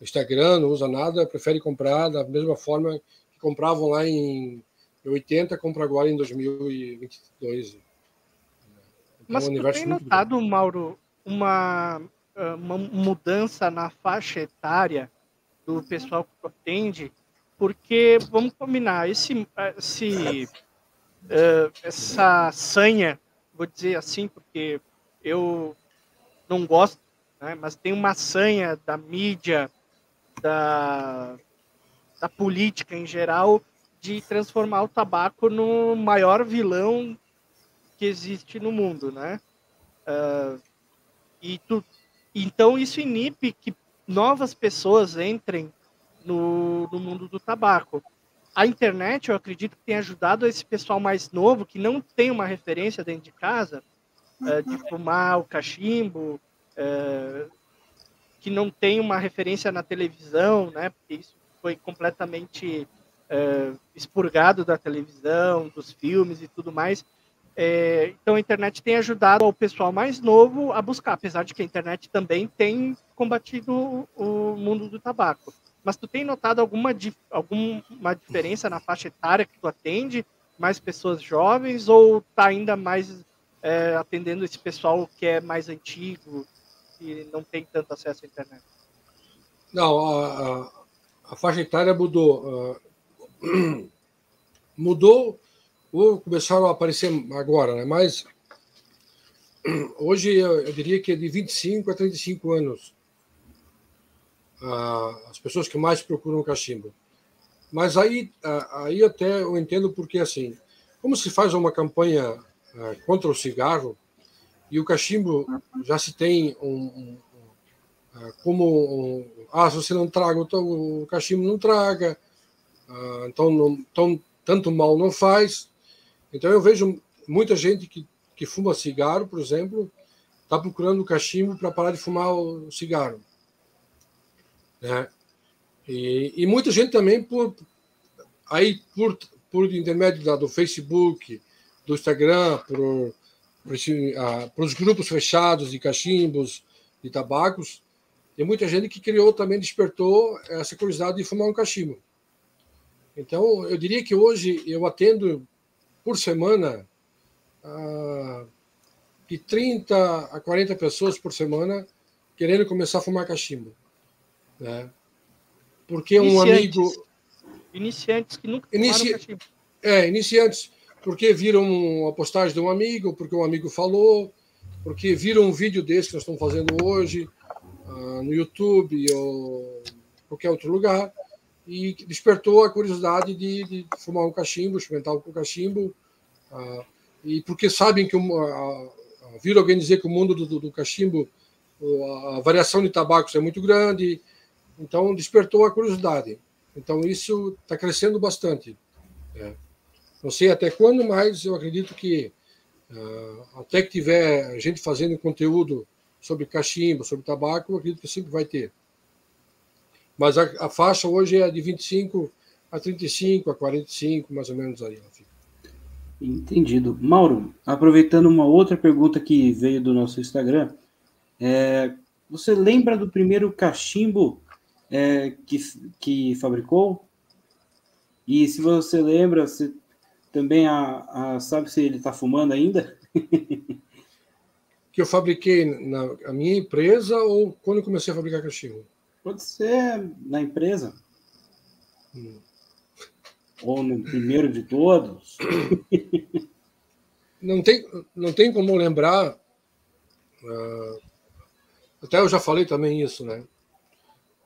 Instagram, não usa nada, prefere comprar da mesma forma que compravam lá em 80, compra agora em 2022. Então, Mas é um tem notado, Mauro, uma, uma mudança na faixa etária do pessoal que atende? Porque, vamos combinar, esse, esse, uh, essa sanha, vou dizer assim, porque eu não gosto né? mas tem uma sanha da mídia, da, da política em geral, de transformar o tabaco no maior vilão que existe no mundo, né? Uh, e tu, então isso inibe que novas pessoas entrem no, no mundo do tabaco. A internet, eu acredito que tem ajudado esse pessoal mais novo que não tem uma referência dentro de casa uh, de fumar o cachimbo, é, que não tem uma referência na televisão, né? Porque isso foi completamente é, expurgado da televisão, dos filmes e tudo mais. É, então a internet tem ajudado o pessoal mais novo a buscar, apesar de que a internet também tem combatido o mundo do tabaco. Mas tu tem notado alguma, alguma diferença na faixa etária que tu atende? Mais pessoas jovens ou tá ainda mais é, atendendo esse pessoal que é mais antigo, que não tem tanto acesso à internet? Não, a, a, a faixa etária mudou. Uh, mudou, ou começaram a aparecer agora, né? mas hoje eu, eu, diria que é de 25 a 35 anos uh, as pessoas que mais procuram cachimbo. Mas aí, uh, aí até eu entendo porque, assim, como se faz uma campanha contra o cigarro, e o cachimbo já se tem um, um, um como um, ah se você não traga então, o cachimbo não traga ah, então, não, então tanto mal não faz. Então eu vejo muita gente que, que fuma cigarro por exemplo está procurando o cachimbo para parar de fumar o cigarro né? E, e muita gente também por aí por por intermédio da, do Facebook do Instagram por para os grupos fechados de cachimbos, de tabacos, tem muita gente que criou também, despertou essa curiosidade de fumar um cachimbo. Então, eu diria que hoje eu atendo por semana uh, de 30 a 40 pessoas por semana querendo começar a fumar cachimbo. Né? Porque um amigo. Iniciantes que nunca Inici... cachimbo. É, iniciantes porque viram uma postagem de um amigo, porque um amigo falou, porque viram um vídeo desse que nós estamos fazendo hoje uh, no YouTube ou qualquer outro lugar e despertou a curiosidade de, de fumar um cachimbo, experimentar um cachimbo, uh, e porque sabem que uh, viram alguém dizer que o mundo do, do, cachimbo a variação de tabacos é muito grande, então despertou a curiosidade. Então isso está crescendo bastante. É. Não sei até quando, mas eu acredito que uh, até que tiver gente fazendo conteúdo sobre cachimbo, sobre tabaco, eu acredito que sempre vai ter. Mas a, a faixa hoje é de 25 a 35, a 45, mais ou menos aí. Entendido. Mauro, aproveitando uma outra pergunta que veio do nosso Instagram, é, você lembra do primeiro cachimbo é, que, que fabricou? E se você lembra, você também a, a sabe se ele está fumando ainda? que eu fabriquei na a minha empresa ou quando eu comecei a fabricar cachimbo? Pode ser na empresa. Hum. Ou no primeiro de todos. não, tem, não tem como lembrar. Uh, até eu já falei também isso, né?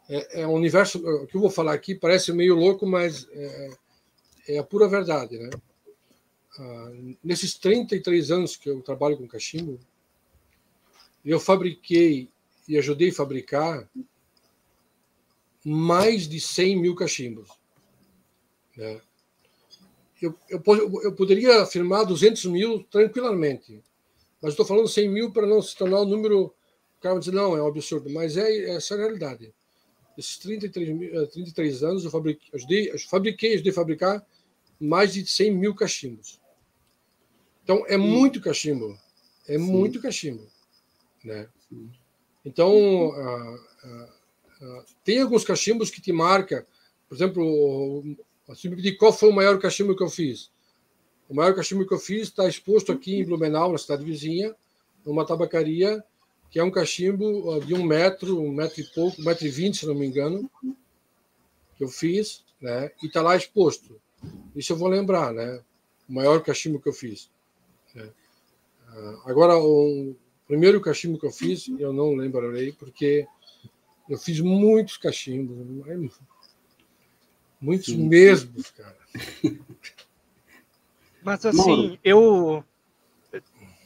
É, é um universo. O que eu vou falar aqui parece meio louco, mas é, é a pura verdade, né? Uh, nesses 33 anos que eu trabalho com cachimbo, eu fabriquei e ajudei a fabricar mais de 100 mil cachimbos. Né? Eu, eu, eu, poderia afirmar 200 mil tranquilamente, mas estou falando 100 mil para não se tornar um número. O cara dizer, não, é um absurdo, mas é essa é a realidade. Esses 33, 33 eh, anos eu fabriquei, ajudei, fabriquei, ajudei a fabricar mais de 100 mil cachimbos. Então, é muito cachimbo. É Sim. muito cachimbo. Né? Então, tem alguns cachimbos que te marca. Por exemplo, se me pedir qual foi o maior cachimbo que eu fiz. O maior cachimbo que eu fiz está exposto aqui em Blumenau, na cidade vizinha, numa tabacaria, que é um cachimbo de um metro, um metro e pouco, um metro e vinte, se não me engano, que eu fiz, né? E está lá exposto. Isso eu vou lembrar, né? O maior cachimbo que eu fiz. Né? Agora, o primeiro cachimbo que eu fiz, eu não lembrarei, porque eu fiz muitos cachimbos, muitos Sim. mesmos, cara. Mas assim, Mauro, eu.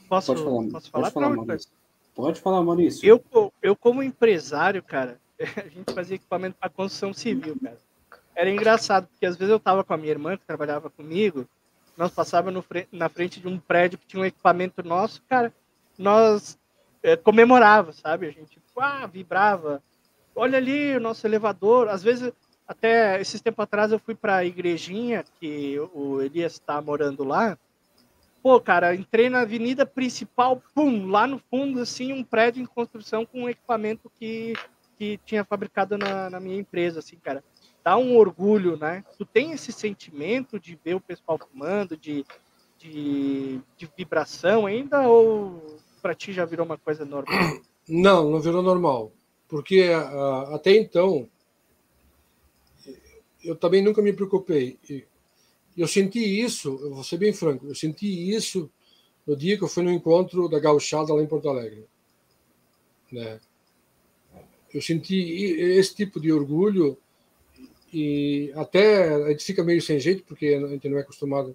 Posso, pode falar, posso falar? Pode falar, Maurício. Pode falar, Maurício. Eu, eu, como empresário, cara, a gente fazia equipamento para construção civil, cara. Era engraçado, porque às vezes eu tava com a minha irmã, que trabalhava comigo, nós passávamos na frente de um prédio que tinha um equipamento nosso, cara, nós é, comemorava, sabe? A gente ah, vibrava. Olha ali o nosso elevador. Às vezes, até esses tempos atrás, eu fui para a igrejinha, que o Elias está morando lá. Pô, cara, entrei na avenida principal, pum, lá no fundo, assim, um prédio em construção com um equipamento que, que tinha fabricado na, na minha empresa, assim, cara. Dá um orgulho, né? Tu tem esse sentimento de ver o pessoal fumando, de, de, de vibração ainda, ou para ti já virou uma coisa normal? Não, não virou normal. Porque uh, até então, eu também nunca me preocupei. Eu senti isso, eu vou ser bem franco, eu senti isso no dia que eu fui no encontro da gauchada lá em Porto Alegre. Né? Eu senti esse tipo de orgulho e até a gente fica meio sem jeito, porque a gente não é acostumado.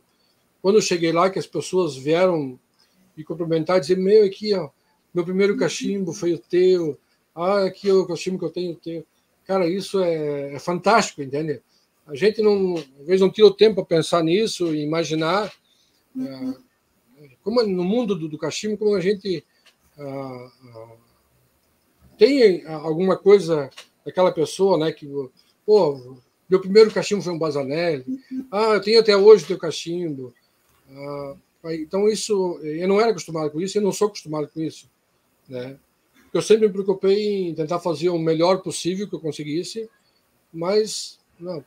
Quando eu cheguei lá, que as pessoas vieram e cumprimentar dizer: Meu, aqui, ó, meu primeiro cachimbo foi o teu. Ah, aqui é o cachimbo que eu tenho, o teu. Cara, isso é, é fantástico, entende? A gente não, às vezes não tira o tempo para pensar nisso e imaginar uhum. como no mundo do, do cachimbo, como a gente ah, ah, tem alguma coisa daquela pessoa, né, que, pô, meu primeiro cachimbo foi um Bazanelli. Ah, eu tenho até hoje o teu cachimbo. Ah, então, isso, eu não era acostumado com isso, eu não sou acostumado com isso. Né? Eu sempre me preocupei em tentar fazer o melhor possível que eu conseguisse, mas não.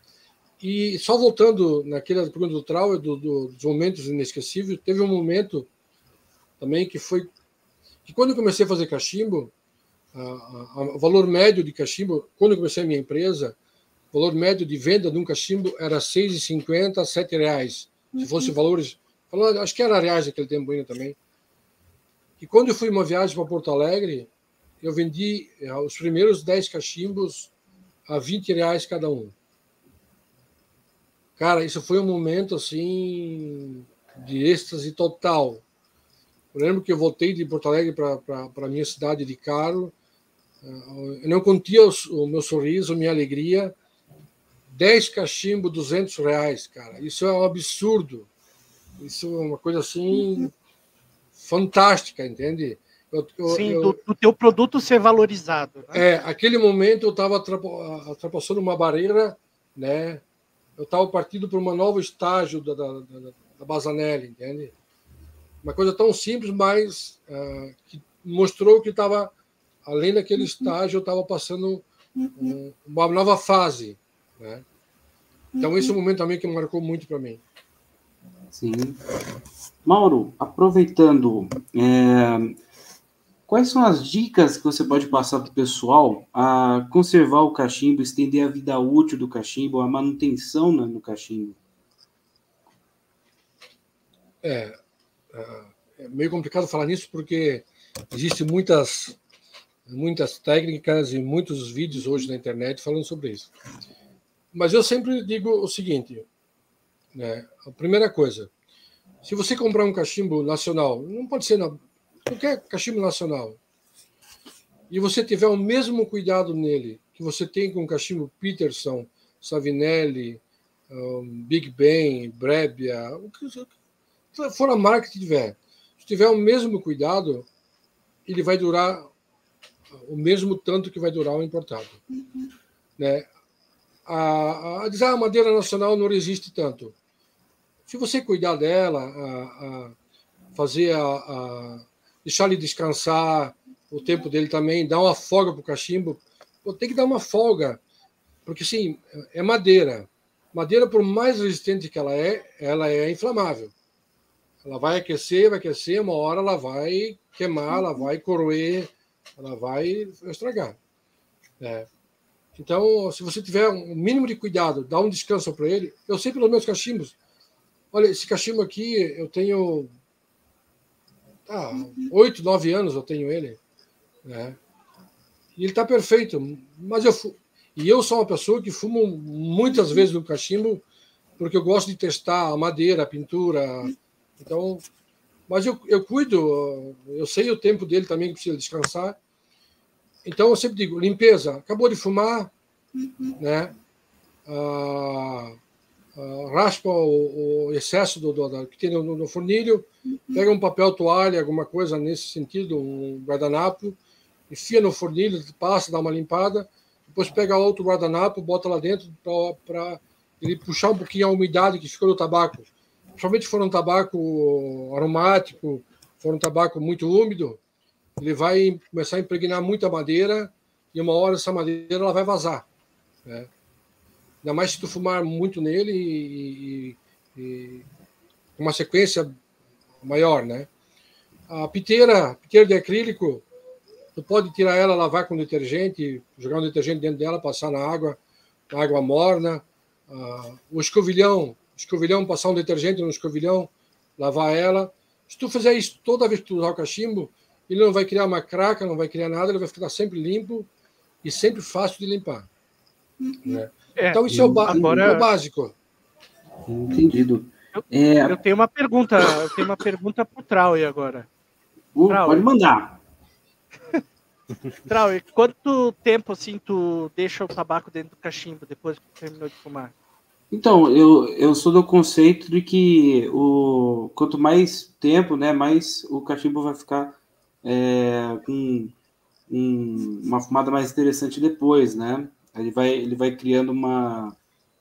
E só voltando naquela pergunta do Trau, do, do, dos momentos inesquecíveis, teve um momento também que foi que quando eu comecei a fazer cachimbo, o valor médio de cachimbo, quando eu comecei a minha empresa, o valor médio de venda de um cachimbo era R$ 6,50 a R$ reais. Se fosse uhum. valores Falando, acho que era reais aquele tempo ainda também. E quando eu fui uma viagem para Porto Alegre, eu vendi eh, os primeiros 10 cachimbos a 20 reais cada um. Cara, isso foi um momento assim de êxtase total. Eu lembro que eu voltei de Porto Alegre para a minha cidade de carro eu não contia o, o meu sorriso, minha alegria. 10 cachimbo, 200 reais, cara. Isso é um absurdo. Isso é uma coisa assim fantástica, entende? Eu, Sim, eu, do, do, teu produto ser valorizado. Né? É, aquele momento eu estava ultrapassando uma barreira, né? Eu estava partindo para um novo estágio da, da, da, da Bazanelli, entende? Uma coisa tão simples, mas uh, que mostrou que estava, além daquele estágio, eu estava passando um, uma nova fase, né? Então, esse é um momento também que marcou muito para mim. Sim. Mauro, aproveitando, é, quais são as dicas que você pode passar para o pessoal a conservar o cachimbo, estender a vida útil do cachimbo, a manutenção né, no cachimbo? É, é meio complicado falar nisso porque existem muitas, muitas técnicas e muitos vídeos hoje na internet falando sobre isso. Mas eu sempre digo o seguinte: né, a primeira coisa, se você comprar um cachimbo nacional, não pode ser na, qualquer cachimbo nacional, e você tiver o mesmo cuidado nele que você tem com o cachimbo Peterson, Savinelli, um, Big Ben, Brebbia, o que for a marca que tiver, se tiver o mesmo cuidado, ele vai durar o mesmo tanto que vai durar o importado. Uhum. Né? A, a, dizer, ah, a madeira nacional não resiste tanto. Se você cuidar dela, a, a fazer a, deixar ele descansar, o tempo dele também, dar uma folga para o cachimbo, tem que dar uma folga, porque sim, é madeira. Madeira, por mais resistente que ela é, ela é inflamável. Ela vai aquecer, vai aquecer, uma hora ela vai queimar, ela vai corroer, ela vai estragar. É. Então, se você tiver um mínimo de cuidado, dá um descanso para ele. Eu sei pelos meus cachimbos, Olha, esse cachimbo aqui, eu tenho. Ah, oito, nove anos eu tenho ele. Né? E ele está perfeito. Mas eu. E eu sou uma pessoa que fumo muitas vezes no cachimbo, porque eu gosto de testar a madeira, a pintura. Então. Mas eu, eu cuido, eu sei o tempo dele também que precisa descansar. Então eu sempre digo: limpeza, acabou de fumar, uhum. né? Ah, uh, raspa o, o, excesso do, do, do que tem no, no, fornilho, pega um papel toalha, alguma coisa nesse sentido, um guardanapo, enfia no fornilho, passa, dá uma limpada, depois pega outro guardanapo, bota lá dentro para ele puxar um pouquinho a umidade que ficou no tabaco. Principalmente se for um tabaco aromático, for um tabaco muito úmido, ele vai começar a impregnar muita madeira e uma hora essa madeira ela vai vazar. Né? Ainda mais se tu fumar muito nele e, e, uma sequência maior, né? A piteira, piteira de acrílico, tu pode tirar ela, lavar com detergente, jogar um detergente dentro dela, passar na água, na água morna. Uh, o escovilhão, escovilhão, passar um detergente no escovilhão, lavar ela. Se tu fizer isso toda vez que tu usar o cachimbo, ele não vai criar uma craca, não vai criar nada, ele vai ficar sempre limpo e sempre fácil de limpar. Uhum. Né? É, então, isso é o, agora... é o básico. Entendido. Eu, é... eu, tenho uma pergunta, eu tenho uma pergunta para o Trauer agora. Uh, pode mandar. Trauer, quanto tempo assim tu deixa o tabaco dentro do cachimbo depois que terminou de fumar? Então, eu, eu sou do conceito de que o, quanto mais tempo, né, mais o cachimbo vai ficar é, com um, uma fumada mais interessante depois, né? Ele vai, ele vai criando uma,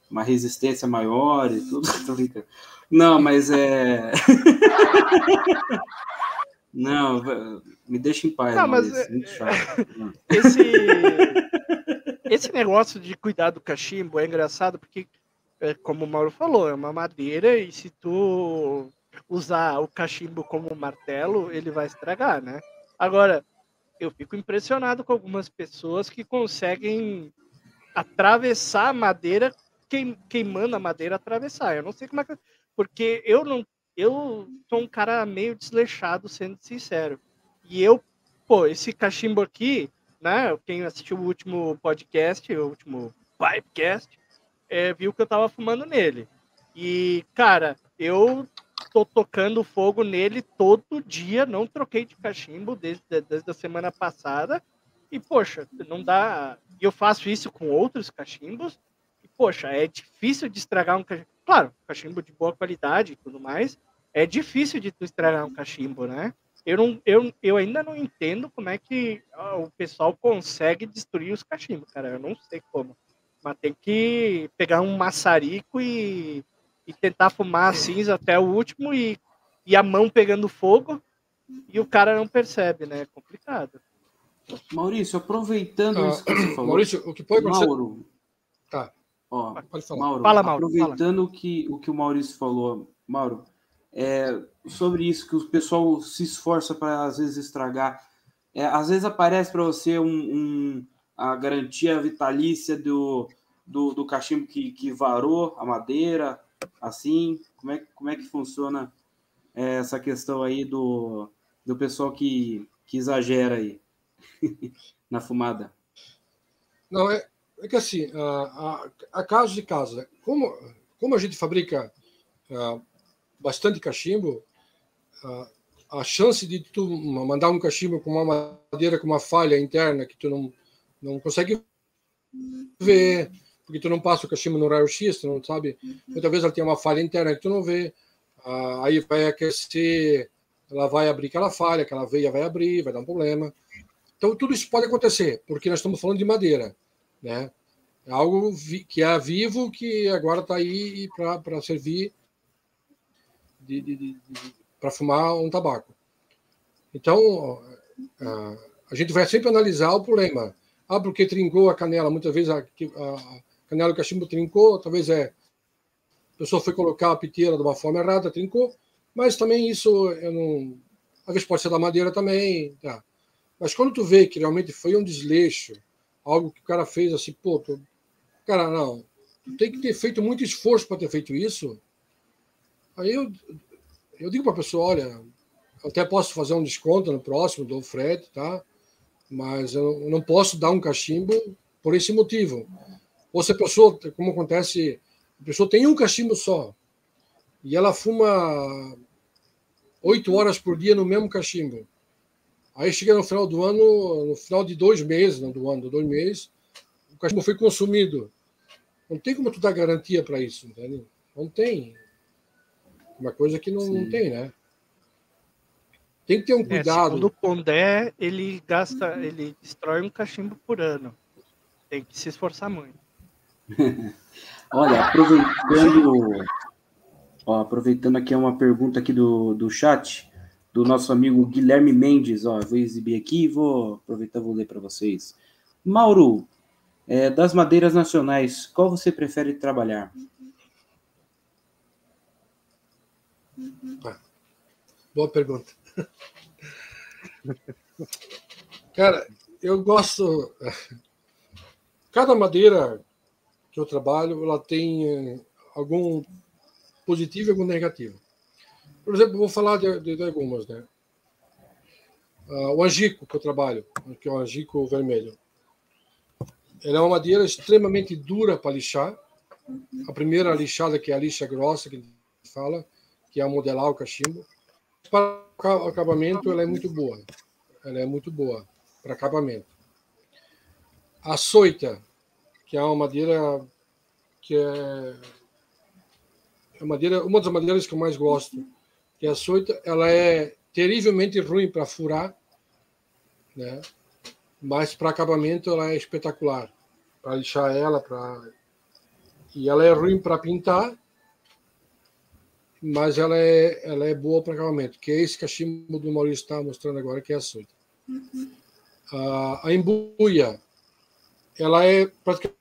uma resistência maior e tudo. Não, mas é. Não, me deixa em paz. Não, mas é... esse, esse negócio de cuidar do cachimbo é engraçado porque, é, como o Mauro falou, é uma madeira e se tu usar o cachimbo como martelo, ele vai estragar, né? Agora, eu fico impressionado com algumas pessoas que conseguem atravessar a madeira, queim, queimando a madeira, atravessar. Eu não sei como é que. Porque eu não. Eu sou um cara meio desleixado, sendo sincero. E eu, pô, esse cachimbo aqui, né? Quem assistiu o último podcast, o último Pipecast, é, viu que eu tava fumando nele. E, cara, eu tô tocando fogo nele todo dia, não troquei de cachimbo desde, desde a semana passada. E, poxa, não dá. E eu faço isso com outros cachimbos. E, poxa, é difícil de estragar um cachimbo. Claro, cachimbo de boa qualidade e tudo mais. É difícil de tu estragar um cachimbo, né? Eu, não, eu, eu ainda não entendo como é que o pessoal consegue destruir os cachimbos, cara. Eu não sei como. Mas tem que pegar um maçarico e, e tentar fumar a cinza até o último e, e a mão pegando fogo e o cara não percebe, né? É complicado. Maurício, aproveitando ah, isso que você falou. Maurício, o que pode acontecer. Mauro. Tá. Ó, pode falar. Mauro, Fala, Mauro, aproveitando fala. Que, o que o Maurício falou, Mauro, é, sobre isso que o pessoal se esforça para às vezes estragar. É, às vezes aparece para você um, um, a garantia vitalícia do, do, do cachimbo que, que varou a madeira, assim. Como é, como é que funciona é, essa questão aí do, do pessoal que, que exagera aí na fumada? Não, é, é que assim, a, a, a caso de casa, como, como a gente fabrica uh, bastante cachimbo, uh, a chance de tu mandar um cachimbo com uma madeira com uma falha interna que tu não, não consegue ver, porque tu não passa o cachimbo no raio-x, tu não sabe, muitas vezes ela tem uma falha interna que tu não vê, uh, aí vai aquecer, ela vai abrir aquela falha, aquela veia vai abrir, vai dar um problema. Então, tudo isso pode acontecer, porque nós estamos falando de madeira, né? É algo que é vivo, que agora está aí para servir para fumar um tabaco. Então, a gente vai sempre analisar o problema. Ah, porque trincou a canela. Muitas vezes a, a canela do cachimbo trincou, talvez é. A pessoa foi colocar a piteira de uma forma errada, trincou. Mas também isso, eu não. Às vezes pode ser da madeira também. Tá. Mas quando tu vê que realmente foi um desleixo, algo que o cara fez assim, pô, tu... cara, não. Tu tem que ter feito muito esforço para ter feito isso Aí eu, eu digo para a pessoa: olha, até posso fazer um desconto no próximo, do frete, tá? Mas eu não posso dar um cachimbo por esse motivo. Ou se a pessoa, como acontece, a pessoa tem um cachimbo só e ela fuma oito horas por dia no mesmo cachimbo. Aí chega no final do ano, no final de dois meses, não do ano, dois meses, o cachimbo foi consumido. Não tem como tu dar garantia para isso, entende? Não tem. Uma coisa que não, não tem, né? Tem que ter um é, cuidado. É, o Pondé, ele gasta, ele destrói um cachimbo por ano. Tem que se esforçar muito. Olha, aproveitando, ó, aproveitando aqui uma pergunta aqui do, do chat, do nosso amigo Guilherme Mendes, ó, vou exibir aqui e vou aproveitar vou ler para vocês. Mauro, é, das madeiras nacionais, qual você prefere trabalhar? Ah, boa pergunta. Cara, eu gosto. Cada madeira que eu trabalho, ela tem eh, algum positivo e algum negativo. Por exemplo, vou falar de, de, de algumas, né? Uh, o angico que eu trabalho, que é o angico vermelho. Ele é uma madeira extremamente dura para lixar. A primeira lixada, que é a lixa grossa, que a fala, que é modelar o cachimbo. Para o acabamento, ela é muito boa. Ela é muito boa para acabamento. A soita, que é uma madeira que é, é madeira, uma das madeiras que eu mais gosto, que é a soita, ela é terrivelmente ruim para furar, né? Mas para acabamento ela é espetacular. Para lixar ela, para e ela é ruim para pintar mas ela é, ela é boa para acabamento, que é esse cachimbo do Maurício está mostrando agora, que é a açúcar. Uhum. A, a embuia, ela é praticamente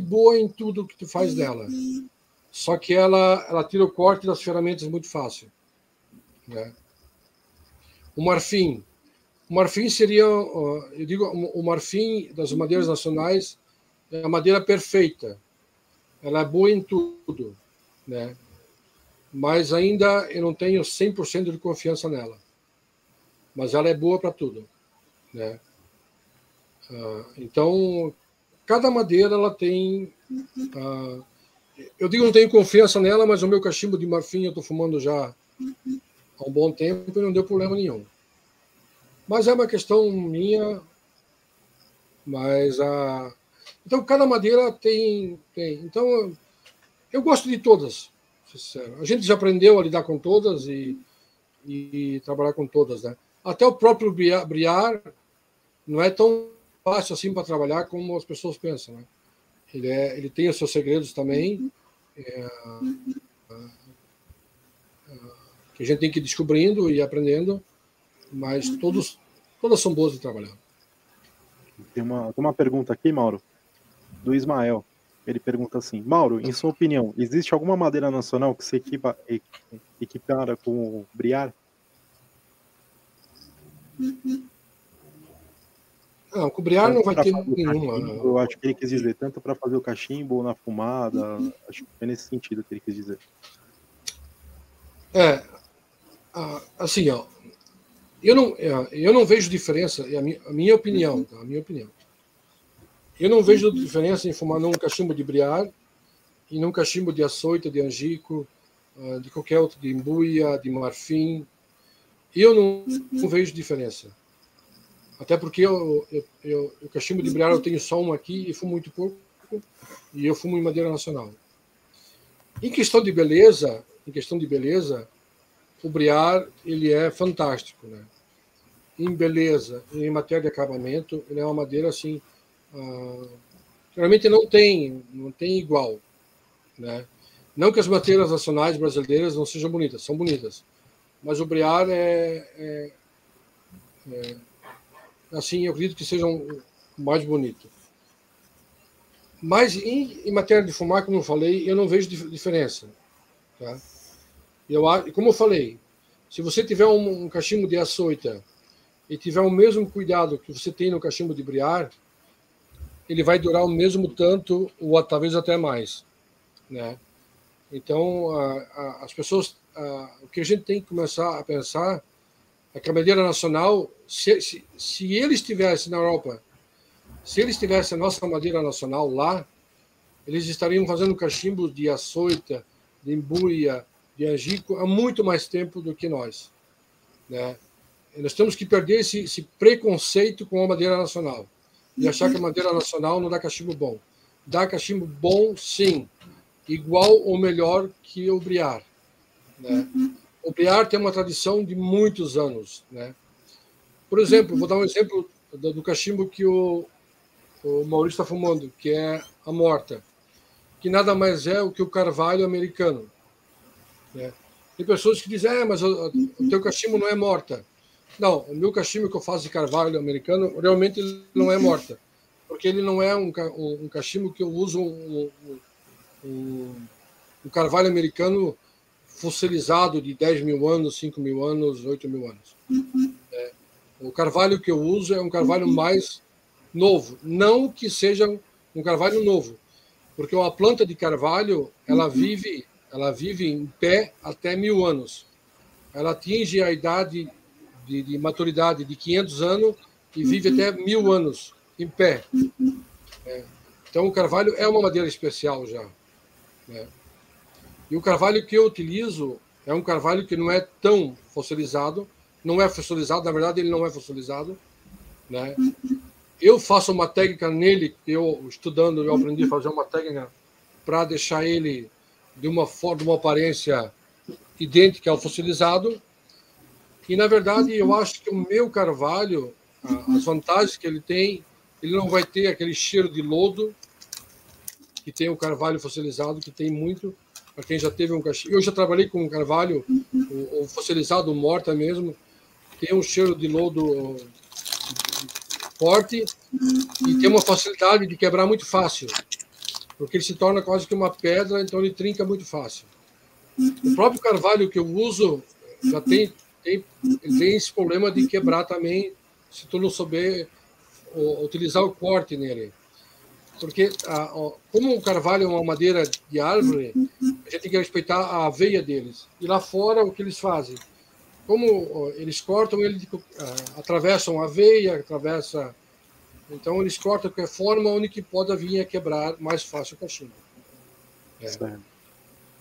boa em tudo que tu faz dela. Só que ela, ela tira o corte das ferramentas muito fácil. Né? O marfim. O marfim seria, eu digo, o marfim das madeiras nacionais é a madeira perfeita. Ela é boa em tudo. Né? mas ainda eu não tenho 100% de confiança nela. Mas ela é boa para tudo. Né? Uh, então, cada madeira ela tem. Uh, eu digo não tenho confiança nela, mas o meu cachimbo de marfim eu estou fumando já há um bom tempo e não deu problema nenhum. Mas é uma questão minha. Mas a. Então, cada madeira tem. tem. Então, eu gosto de todas. Sincero. A gente já aprendeu a lidar com todas e, e, trabalhar com todas, né? Até o próprio briar não é tão fácil assim para trabalhar como as pessoas pensam, né? Ele, é, ele tem os seus segredos também, é, é, que a gente tem que ir descobrindo e aprendendo, mas todos, todas são boas de trabalhar. Tem uma, tem uma pergunta aqui, Mauro, do Ismael. Ele pergunta assim: Mauro, em sua opinião, existe alguma madeira nacional que se equipa, equipara com o briar? Não, com o briar não vai ter nenhuma. Cachimbo, eu acho que ele quis dizer, tanto para fazer o cachimbo ou na fumada. Acho que foi nesse sentido que ele quis dizer. É, assim, ó, eu não, é, eu não vejo diferença, é a minha, a minha opinião, tá? a minha opinião. Eu não vejo diferença em fumar num cachimbo de briar e num cachimbo de açoita, de angico, ah, de qualquer outro, de embuia, de marfim. Eu não, não vejo diferença. Até porque eu, eu, eu, o cachimbo de briar eu tenho só um aqui e fumo muito pouco, e eu fumo em madeira nacional. Em questão de beleza, em questão de beleza, o briar ele é fantástico, né? Em beleza, em matéria de acabamento, ele é uma madeira assim, ah, geralmente não tem, não tem igual, né? Não que as madeiras nacionais brasileiras não sejam bonitas, são bonitas, mas o briar é, é, é assim, eu acredito que seja um, mais bonito. Mas em, em, matéria de fumar, como eu falei, eu não vejo diferença. Tá? Eu, como eu falei, se você tiver um, um cachimbo de açoita e tiver o mesmo cuidado que você tem no cachimbo de briar, ele vai durar o mesmo tanto, ou talvez até mais. Né? Então, a, a, as pessoas, a, o que a gente tem que começar a pensar é que a madeira nacional, se, se, se ele estivesse na Europa, se eles tivessem a nossa madeira nacional lá, eles estariam fazendo cachimbo de açoita, de embuia, de angico há muito mais tempo do que nós. Né? E nós temos que perder esse, esse, preconceito com a madeira nacional e achar que a madeira nacional não dá cachimbo bom. Dá cachimbo bom, sim, igual ou melhor que o briar. Né? O briar tem uma tradição de muitos anos. Né? Por exemplo, vou dar um exemplo do, cachimbo que o, o Maurício está fumando, que é a morta, que nada mais é o que o carvalho americano. Né? Tem pessoas que dizem, é, mas o, o teu cachimbo não é morta. Não, o meu cachimbo que eu faço de carvalho americano realmente não é morta, porque ele não é um, um cachimbo que eu uso um, um, um, carvalho americano fossilizado de 10 mil anos, 5 mil anos, 8 mil anos. Uhum. É, o carvalho que eu uso é um carvalho mais novo, não que seja um carvalho novo, porque uma planta de carvalho ela vive ela vive em pé até mil anos. Ela atinge a idade de, de maturidade de 500 anos e vive até mil anos em pé. É. Então, o carvalho é uma madeira especial já. Né? E o carvalho que eu utilizo é um carvalho que não é tão fossilizado, não é fossilizado, na verdade, ele não é fossilizado. Né? Eu faço uma técnica nele, eu estudando, eu aprendi a fazer uma técnica para deixar ele de uma forma, uma aparência idêntica ao fossilizado. E na verdade, eu acho que o meu carvalho, as vantagens que ele tem, ele não vai ter aquele cheiro de lodo que tem o carvalho fossilizado, que tem muito. Para quem já teve um cachimbo. Eu já trabalhei com um carvalho, o, o fossilizado morta mesmo, tem um cheiro de lodo forte e tem uma facilidade de quebrar muito fácil porque ele se torna quase que uma pedra, então ele trinca muito fácil. O próprio carvalho que eu uso já tem, tem, tem esse problema de quebrar também, se tu não souber utilizar o corte nele. Porque, como o carvalho é uma madeira de árvore, a gente tem que respeitar a veia deles. E lá fora, o que eles fazem? Como eles cortam, eles atravessam a veia, atravessa então eles cortam de qualquer forma, onde que pode vir a quebrar mais fácil o cachimbo. É.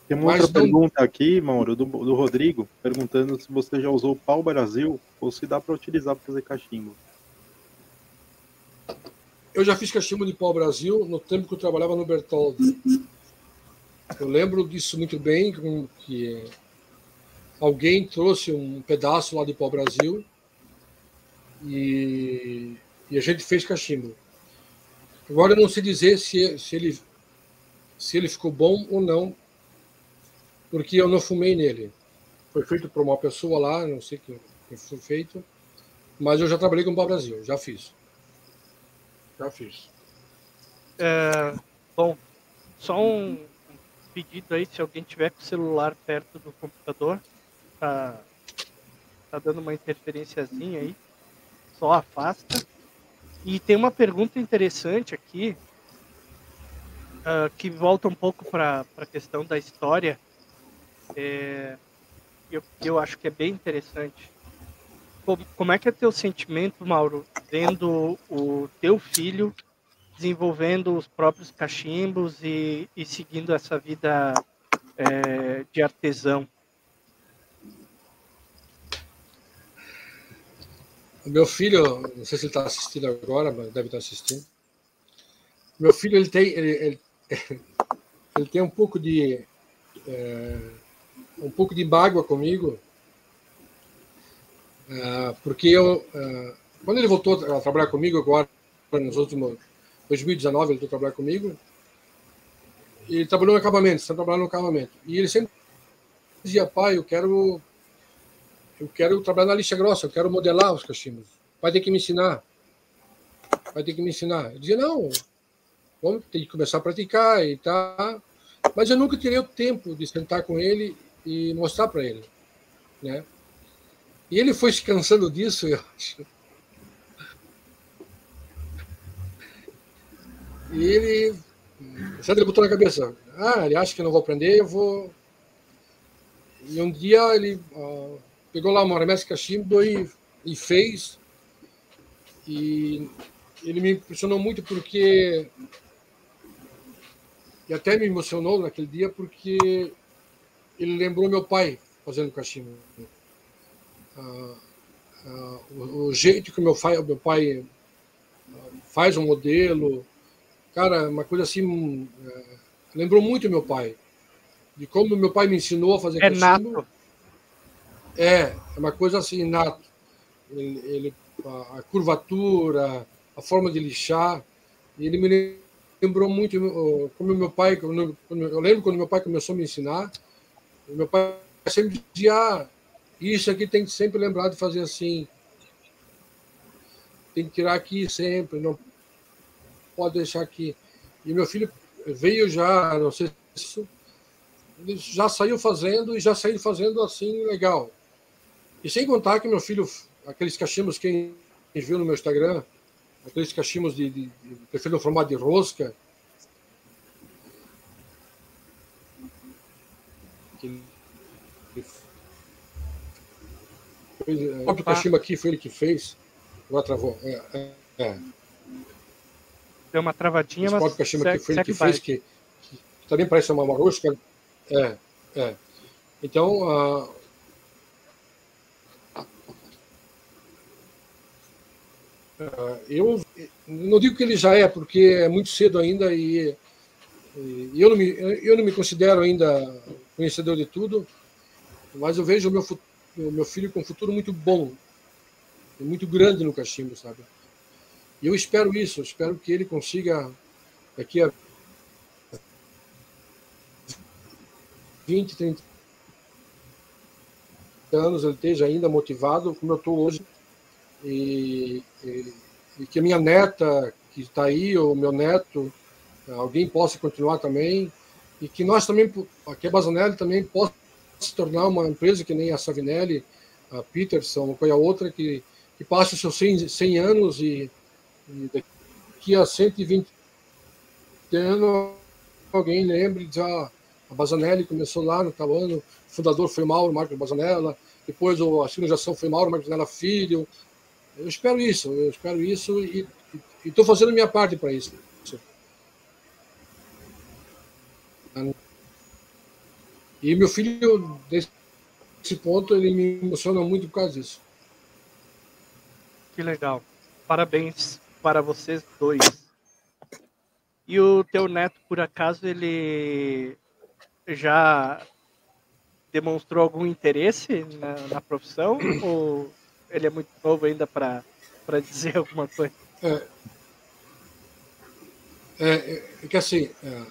Tem uma Mas outra não... pergunta aqui, Mauro, do, do, Rodrigo, perguntando se você já usou o pau Brasil ou se dá para utilizar para fazer cachimbo. eu já fiz cachimbo de pau Brasil no tempo que eu trabalhava no Bertoldi. Eu lembro disso muito bem, que alguém trouxe um pedaço lá de pau Brasil e, e a gente fez cachimbo. Agora eu não sei dizer se, se, ele, se ele ficou bom ou não, porque eu não fumei nele. Foi feito por uma pessoa lá, não sei quem foi feito, mas eu já trabalhei com Pau Brasil, já fiz. Já fiz. É, bom, só um pedido aí, se alguém tiver com o celular perto do computador, tá, tá dando uma interferenciazinha aí, só afasta. E tem uma pergunta interessante aqui, uh, que volta um pouco para a questão da história, é, eu, eu acho que é bem interessante como é que é teu sentimento, Mauro, vendo o teu filho desenvolvendo os próprios cachimbos e, e seguindo essa vida é, de artesão? Meu filho, não sei se ele está assistindo agora, mas deve estar assistindo. Meu filho, ele tem, ele, ele, ele tem um pouco de é, um pouco de mágoa comigo, ah, porque eu, ah, quando ele voltou a trabalhar comigo agora, nos últimos 2019, ele voltou a trabalhar comigo, ele trabalhou no acabamento, está trabalhando no acabamento. E ele sempre dizia, pai, eu quero eu quero trabalhar na lixa grossa, eu quero modelar os cachimbos. Vai ter que me ensinar. Vai ter que me ensinar. Eu dizia, não, vamos ter que começar a praticar e tá. Mas eu nunca teria o tempo de sentar com ele e mostrar para ele, né? E ele foi se cansando disso, eu acho. E ele. Ele botou na cabeça: ah, ele acha que eu não vou aprender, eu vou. E um dia ele uh, pegou lá uma remessa cachimbo e, e fez. E ele me impressionou muito porque. E até me emocionou naquele dia porque ele lembrou meu pai fazendo cachimbo ah, ah, o, o, jeito que meu pai, meu pai ah, faz um modelo, cara, uma coisa assim, é, lembrou muito meu pai, de como meu pai me ensinou a fazer é Nato. É, é uma coisa assim, nato. Ele, ele, a, a curvatura, a forma de lixar, ele me lembrou muito como meu pai, eu lembro quando meu pai começou a me ensinar, meu pai sempre dizia, ah, isso aqui tem que sempre lembrar de fazer assim. Tem que tirar aqui sempre, não pode deixar aqui. E meu filho veio já, não sei se isso, ele já saiu fazendo e já saiu fazendo assim legal. E sem contar que meu filho, aqueles cachimbos, quem viu no meu Instagram, aqueles cachimbos de, de, de prefiro no formato de rosca, que o próprio Kashima aqui foi ele que fez. Agora travou. É, é, é. Deu uma travadinha, mas. O Kashima aqui foi ele que fez, que, que, também parece uma marosca. É, é. Então. Uh, eu não digo que ele já é, porque é muito cedo ainda e, e, eu, não me, eu não me considero ainda conhecedor de tudo, mas eu vejo o meu o meu filho com um futuro muito bom, muito grande no cachimbo, sabe? E eu espero isso, eu espero que ele consiga, daqui a 20, 30 anos, ele esteja ainda motivado, como eu estou hoje, e, e, e, que a minha neta, que está aí, ou meu neto, alguém possa continuar também, e que nós também, aqui a Bazanelli também possa se tornar uma empresa que nem a Savinelli, a Peterson, ou qualquer outra, que, que passe os seus 100, 100 anos e, e daqui a 120 anos alguém lembre de ah, a Bazanelli começou lá no tal ano, o fundador foi Mauro Marcos Bazanella, depois a segunda geração foi Mauro Marcos Bazanella Filho. Eu espero isso, eu espero isso e estou fazendo minha parte para isso. E meu filho, nesse ponto, ele me emociona muito por causa disso. Que legal. Parabéns para vocês dois. E o teu neto, por acaso, ele já demonstrou algum interesse na, na profissão? ou ele é muito novo ainda para dizer alguma coisa? É, é, é que assim, é,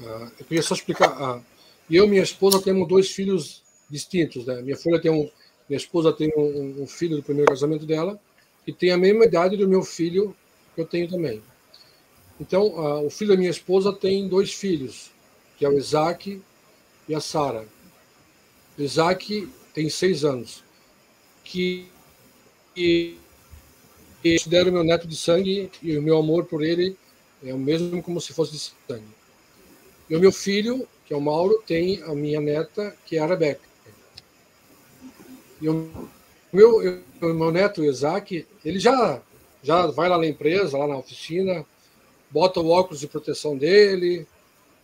é, eu queria só explicar. Eu e minha esposa temos dois filhos distintos. Né? Minha filha tem um, minha esposa tem um, um, filho do primeiro casamento dela e tem a mesma idade do meu filho que eu tenho também. Então, uh, o filho da minha esposa tem dois filhos, que é o Isaac e a Sara. Isaac tem seis anos, que e, e considero meu neto de sangue e o meu amor por ele é o mesmo como se fosse de sangue. E o meu filho, que é o Mauro, tem a minha neta, que é a Rebeca. E o meu, o meu neto, o Isaac, ele já, já vai lá na empresa, lá na oficina, bota o óculos de proteção dele,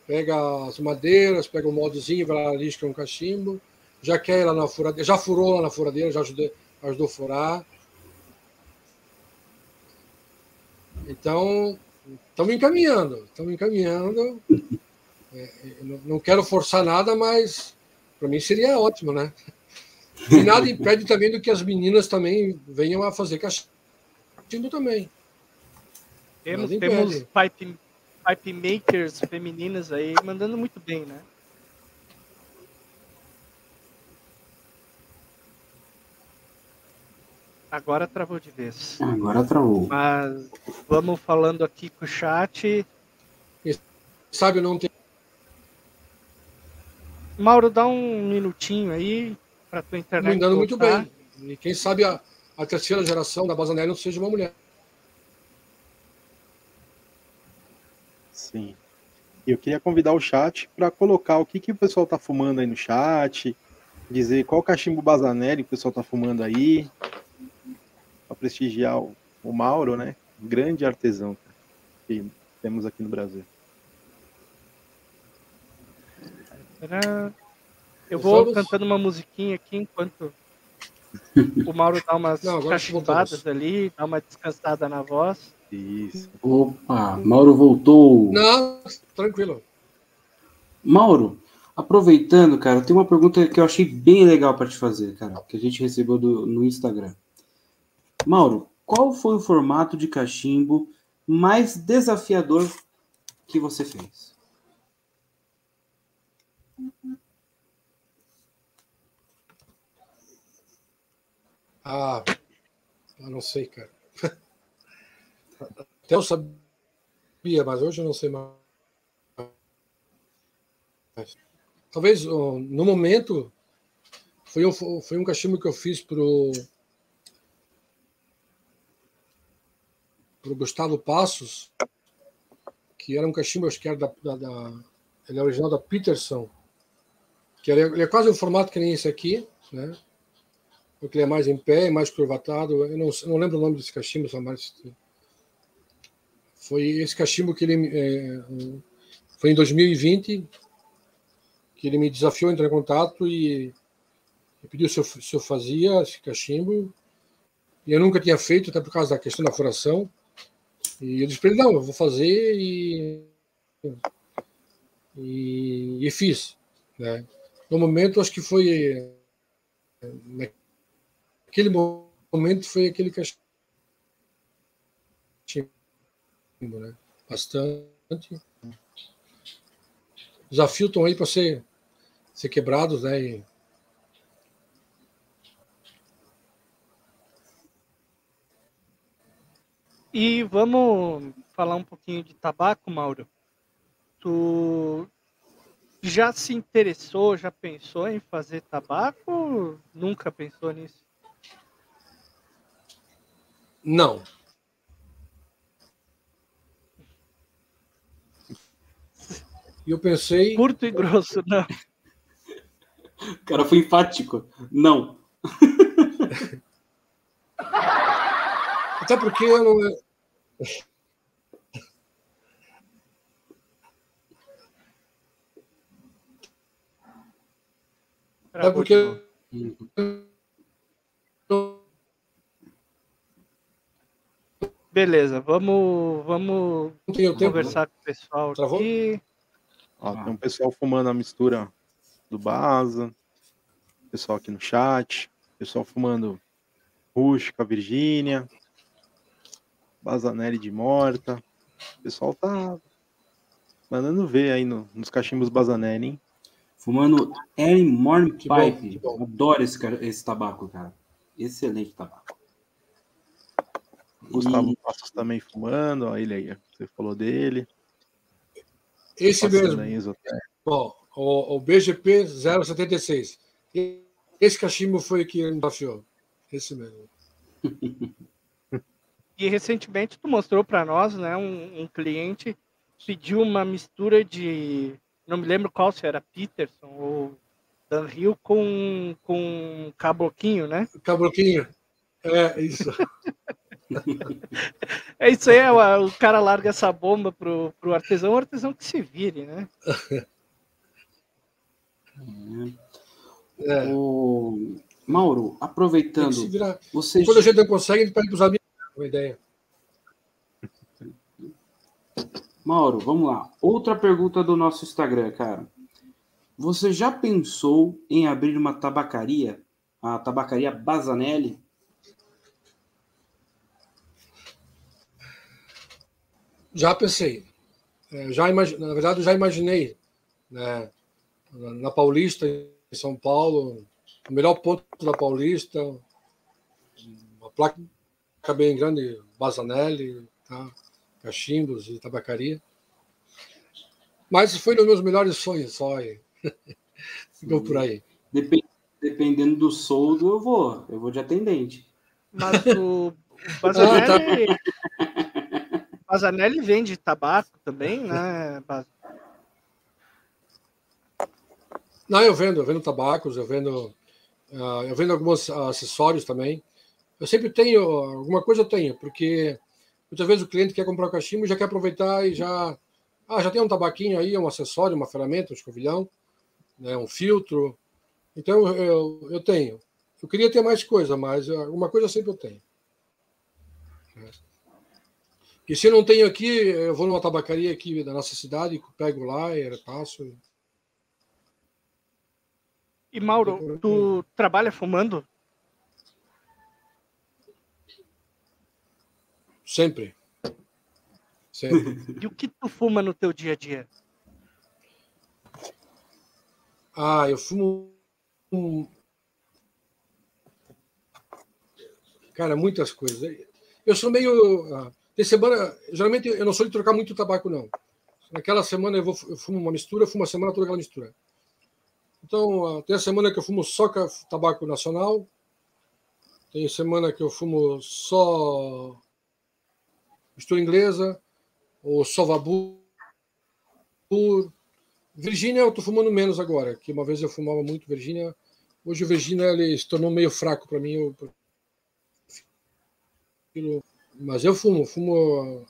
pega as madeiras, pega o modozinho, vai lá, lisca um cachimbo, já quer ir lá na furadeira, já furou lá na furadeira, já ajudou, ajudou a furar. Então, estamos encaminhando, estamos encaminhando. É, não quero forçar nada, mas para mim seria ótimo, né? E nada impede também do que as meninas também venham a fazer cachimbo também. Temos, temos pipe, pipe makers femininas aí mandando muito bem, né? Agora travou de vez. Agora travou. Mas vamos falando aqui com o chat. Sabe, não tem. Mauro, dá um minutinho aí para tua internet. Me dando muito bem. E quem sabe a, a terceira geração da Basanelli não seja uma mulher. Sim. Eu queria convidar o chat para colocar o que, que o pessoal está fumando aí no chat, dizer qual cachimbo Basanelli que o pessoal está fumando aí, para prestigiar o, o, Mauro, né? Grande artesão que temos aqui no Brasil. Eu vou cantando uma musiquinha aqui enquanto o Mauro dá umas Não, cachimbadas ali, dá uma descansada na voz. Isso. Opa, Mauro voltou. Não, tranquilo. Mauro, aproveitando, cara, tem uma pergunta que eu achei bem legal para te fazer, cara, que a gente recebeu do, no Instagram. Mauro, qual foi o formato de cachimbo mais desafiador que você fez? Ah, eu não sei, cara. Até eu sabia, mas hoje eu não sei mais. Talvez no momento foi um, foi um cachimbo que eu fiz pro para o Gustavo Passos, que era um cachimbo, acho que era da, da, da ele é original da Peterson, que ele é, ele é, quase um formato que nem esse aqui, né? Porque ele é mais em pé, mais curvatado. Eu não, eu não lembro o nome desse cachimbo, mas foi esse cachimbo que ele é, foi em 2020 que ele me desafiou a entrar em contato e, e pediu se eu, se eu fazia esse cachimbo. E eu nunca tinha feito, até por causa da questão da furação. E eu disse para ele, não, eu vou fazer e, e, e fiz. Né? No momento, acho que foi. Naquele momento, foi aquele cachimbo, né? Bastante. Desafios estão aí para ser, ser quebrados, né? E, E vamos falar um pouquinho de tabaco, Mauro. Tu já se interessou, já pensou em fazer tabaco? Nunca pensou nisso? Não. E eu pensei. Curto e grosso, não. O cara foi enfático. Não. Até porque eu não. Até porque. Beleza, vamos, vamos tenho tempo. né? conversar com o pessoal Travou? aqui. Ó, tem um pessoal fumando a mistura do Baza, pessoal aqui no chat, pessoal fumando Rústica, Virgínia, Bazanelli de Morta. O pessoal tá mandando ver aí no- nos cachimbos Bazanelli, hein? Fumando Erin bom, Pipe. bom. Adoro esse, esse tabaco, cara. Excelente tabaco. Gustavo E- Passos também fumando, ó, ele aí, você falou dele. Esse Passando mesmo. aí, Isotec. Ó, o, o BGP 076. E- Esse cachimbo foi que me desafiou. Esse mesmo. E recentemente tu mostrou para nós, né, um, um cliente pediu uma mistura de, não me lembro qual se era Peterson ou Dan Hill com com cabloquinho, né? Cabroquinho. É, isso. É isso aí, o, o cara larga essa bomba pro, pro artesão, o artesão que se vire, né? É. O... Mauro, aproveitando, virar. você Quando a gente não consegue, a gente pede para os amigos. Uma ideia. Mauro, vamos lá. Outra pergunta do nosso Instagram, cara. Você já pensou em abrir uma tabacaria? A tabacaria Bazanelli? Já pensei. É, já. Na verdade, já imaginei. Né, na Paulista, em São Paulo, o melhor ponto da Paulista, uma placa bem grande, Bazanelli, tá? cachimbos e tabacaria. Mas foi nos meus melhores sonhos só. Ficou por aí. Depen- Dependendo do soldo, eu vou. Eu vou de atendente. Mas o, o Bazanelli, Bazanelli vende tabaco também, né? Baz- Não, eu vendo, eu vendo tabacos, eu vendo, ah, eu vendo alguns acessórios também. Eu sempre tenho, alguma coisa eu tenho, porque muitas vezes o cliente quer comprar o cachimbo e já quer aproveitar e já. Ah, já tem um tabaquinho aí, um acessório, uma ferramenta, um escovilhão, né, um filtro. Então eu, eu tenho. Eu queria ter mais coisa, mas alguma coisa sempre eu tenho. E se eu não tenho aqui, eu vou numa tabacaria aqui da nossa cidade, pego lá e passo. E Mauro, tu trabalha fumando? Sempre. Sempre. E o que tu fuma no teu dia a dia? Ah, eu fumo. um- Cara, muitas coisas. Eu sou meio. ah, Tem semana. Geralmente eu não sou de trocar muito tabaco, não. Naquela semana eu, vou, eu fumo uma mistura, eu fumo a semana toda aquela mistura. Então, ah, tem a semana que eu fumo só tabaco nacional. Tem semana que eu fumo só mistura inglesa, ou só vabur. Virgínia eu tô fumando menos agora, que uma vez eu fumava muito Virgínia. Hoje o Virgínia ele se tornou meio fraco para mim. Eu Mas eu fumo, fumo.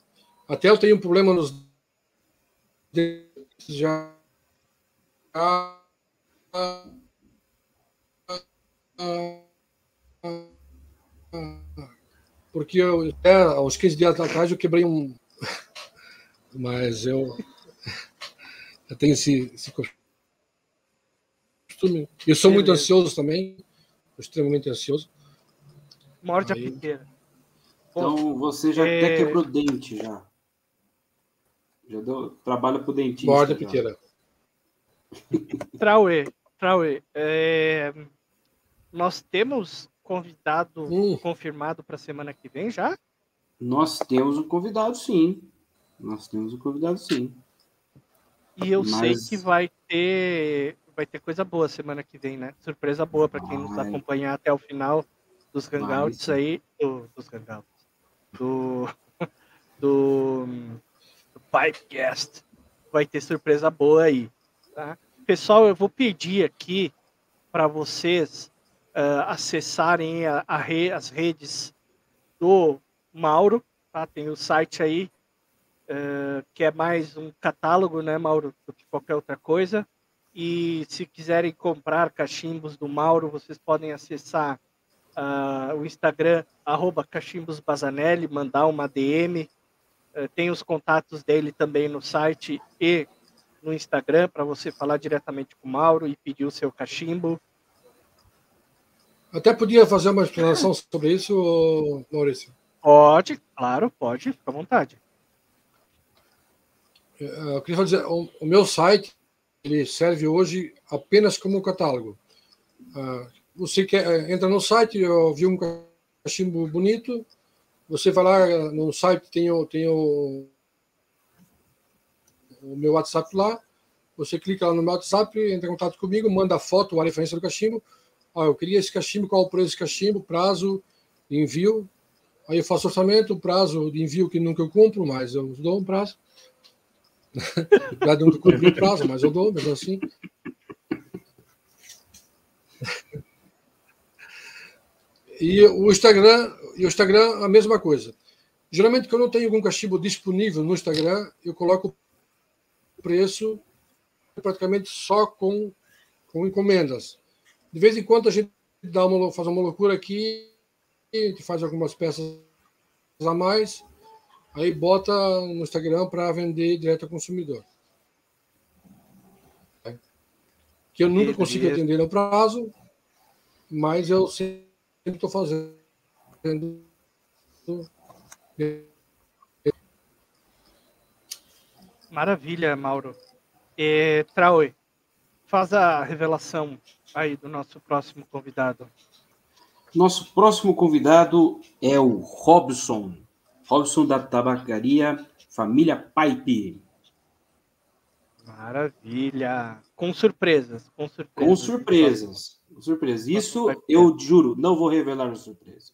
Até eu tenho um problema nos já. Porque eu, até uns 15 dias atrás eu quebrei um. Mas eu. Eu tenho esse, esse costume. Eu sou muito ansioso também, extremamente ansioso. Morde Aí. a piteira. Então você já é- até quebrou dente já. Já deu trabalho pro dentista. Morde a já. piteira. Trauê, Trauê, é, nós temos convidado Hum. confirmado para semana que vem já? Nós temos um convidado, sim. Nós temos um convidado, sim. E eu Mas- sei que vai ter vai ter coisa boa semana que vem, né? Surpresa boa para quem nos Vai. acompanhar até o final dos Vai, hangouts sim. aí, do- dos hangouts, do do, do Pipecast. Vai ter surpresa boa aí, tá? Pessoal, eu vou pedir aqui para vocês ah, acessarem a, a re- as redes do Mauro, tá? Tem o site aí eh, que é mais um catálogo, né, Mauro, do que qualquer outra coisa. E se quiserem comprar cachimbos do Mauro, vocês podem acessar uh, o Instagram, arroba cachimbosbazanelli, mandar uma DM. Uh, tem os contatos dele também no site e no Instagram para você falar diretamente com o Mauro e pedir o seu cachimbo. Até podia fazer uma explanação sobre isso, Maurício. Pode, claro, pode, fica à vontade. É, eu queria dizer, o, o meu site ele serve hoje apenas como catálogo. Uh, você quer, é, entra no site, eu vi um cachimbo bonito, você vai lá no site, tem o, tem o, o meu WhatsApp lá, você clica lá no meu WhatsApp, entra em contato comigo, manda a foto, a referência do cachimbo, ah, eu queria esse cachimbo, qual o preço desse cachimbo, prazo envio, aí eu faço orçamento, prazo de envio que nunca eu cumpro, mas eu dou um prazo. Já nunca cumpri o prazo, mas eu dou, mesmo assim. E o Instagram, e o Instagram a mesma coisa. Geralmente, quando eu tenho algum cachimbo disponível no Instagram, eu coloco o preço praticamente só com, com encomendas. De vez em quando a gente dá uma, faz uma loucura aqui, a gente faz algumas peças a mais, aí bota no Instagram para vender direto ao consumidor. Que eu nunca consigo atender no prazo, mas eu sempre estou fazendo. Maravilha, Mauro. E, Traoi, faz a revelação aí do nosso próximo convidado. Nosso próximo convidado é o Robson. Robson da Tabacaria Família Pipe. Maravilha. Com surpresas, com surpresas. Com surpresas. Com surpresas. Isso eu juro, não vou revelar a surpresa.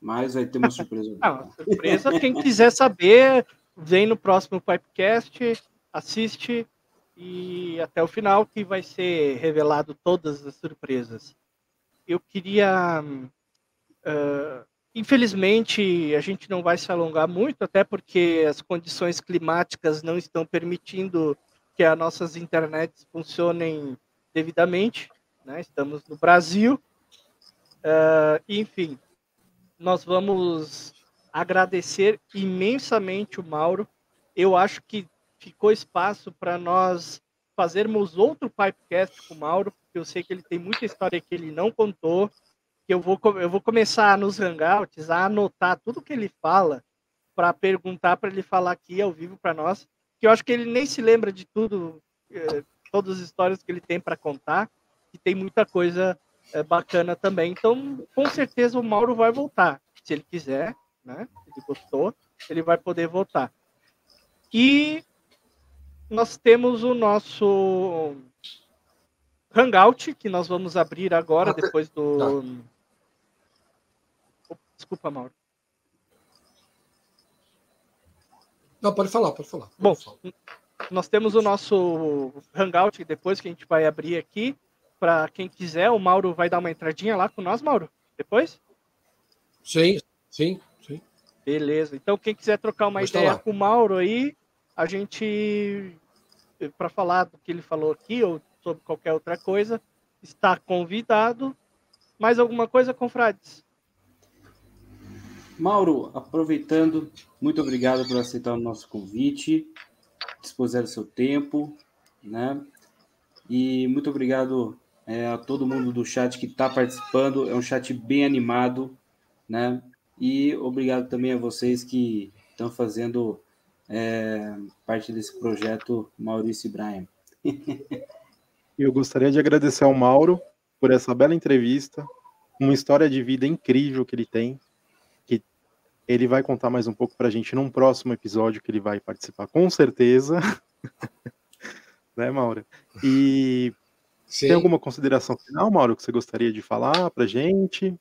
Mas vai ter uma surpresa. Não, surpresa, quem quiser saber, vem no próximo Pipecast, assiste e até o final que vai ser revelado todas as surpresas. Eu queria, uh, infelizmente, a gente não vai se alongar muito, até porque as condições climáticas não estão permitindo que as nossas internets funcionem devidamente. Né? Estamos no Brasil, uh, enfim, nós vamos agradecer imensamente o Mauro. Eu acho que ficou espaço para nós fazermos outro Pipecast com o Mauro, porque eu sei que ele tem muita história que ele não contou, que eu vou, eu vou começar nos hangouts a anotar tudo que ele fala para perguntar para ele falar aqui ao vivo para nós, que eu acho que ele nem se lembra de tudo, eh, todas as histórias que ele tem para contar, e tem muita coisa eh, bacana também. Então, com certeza o Mauro vai voltar, se ele quiser, né? Se ele gostou, ele vai poder voltar. E nós temos o nosso Hangout, que nós vamos abrir agora, Até... depois do. Tá. Desculpa, Mauro. Não, pode falar, pode falar. Bom, nós temos o nosso Hangout, depois que a gente vai abrir aqui. Para quem quiser, o Mauro vai dar uma entradinha lá com nós, Mauro? Depois? Sim, sim, sim. Beleza. Então, quem quiser trocar uma ideia com o Mauro aí, a gente, para falar do que ele falou aqui ou sobre qualquer outra coisa, está convidado. Mais alguma coisa, confrades? Mauro, aproveitando, muito obrigado por aceitar o nosso convite, dispuser o seu tempo, né? E muito obrigado é, a todo mundo do chat que está participando. É um chat bem animado, né? E obrigado também a vocês que estão fazendo é, parte desse projeto Maurício e Brian. Eu gostaria de agradecer ao Mauro por essa bela entrevista, uma história de vida incrível que ele tem, que ele vai contar mais um pouco para a gente num próximo episódio que ele vai participar, com certeza. né, Mauro? E Sim. tem alguma consideração final, Mauro, que você gostaria de falar para a gente?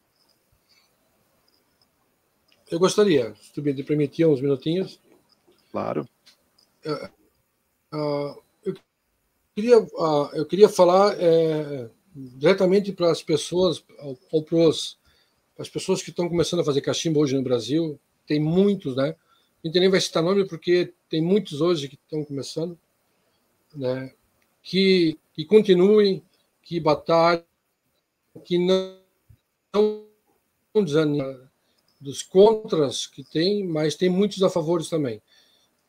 Eu gostaria, se tu me permitir uns minutinhos. Claro. Uh, eu, queria, uh, eu queria falar é, diretamente para as pessoas, ou para as pessoas que estão começando a fazer cachimbo hoje no Brasil. Tem muitos, né? A gente nem vai citar nome porque tem muitos hoje que estão começando, né? Que, que continuem, que batalhem, que não, não desanima dos contras que tem, mas tem muitos a favores também.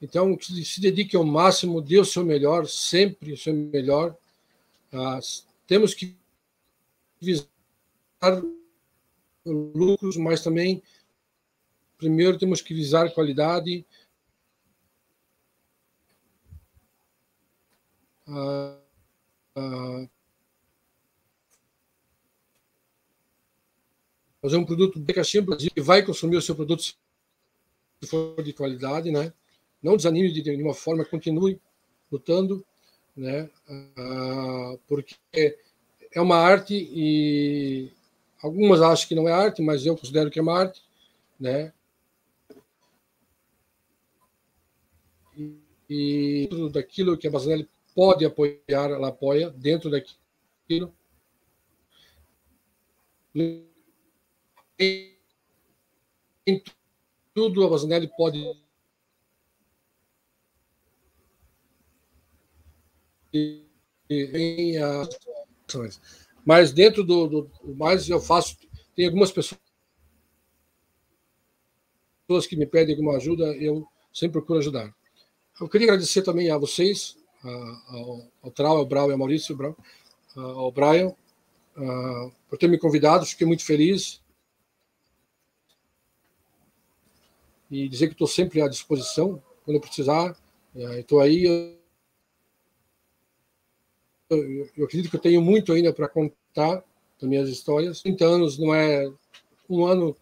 Então, se dedique ao máximo, dê o seu melhor, sempre o seu melhor. Ah, temos que visar lucros, mas também, primeiro, temos que visar qualidade. Ah, ah, fazer um produto bem caixinha e vai consumir o seu produto se for de qualidade, né? Não desanime de nenhuma forma, continue lutando, né? Ah, porque é uma arte e algumas acham que não é arte, mas eu considero que é uma arte, né? E, e dentro daquilo que a Basanelli pode apoiar, ela apoia dentro daquilo em tudo a Basanelli pode em as mas dentro do, do mais eu faço tem algumas pessoas que me pedem alguma ajuda eu sempre procuro ajudar eu queria agradecer também a vocês ao, ao Trau, ao Brau e ao Maurício ao, Brian por ter me convidado fiquei muito feliz e dizer que estou sempre à disposição quando precisar. Estou aí. Eu, acredito que eu tenho muito ainda para contar das minhas histórias. 30 anos não é um ano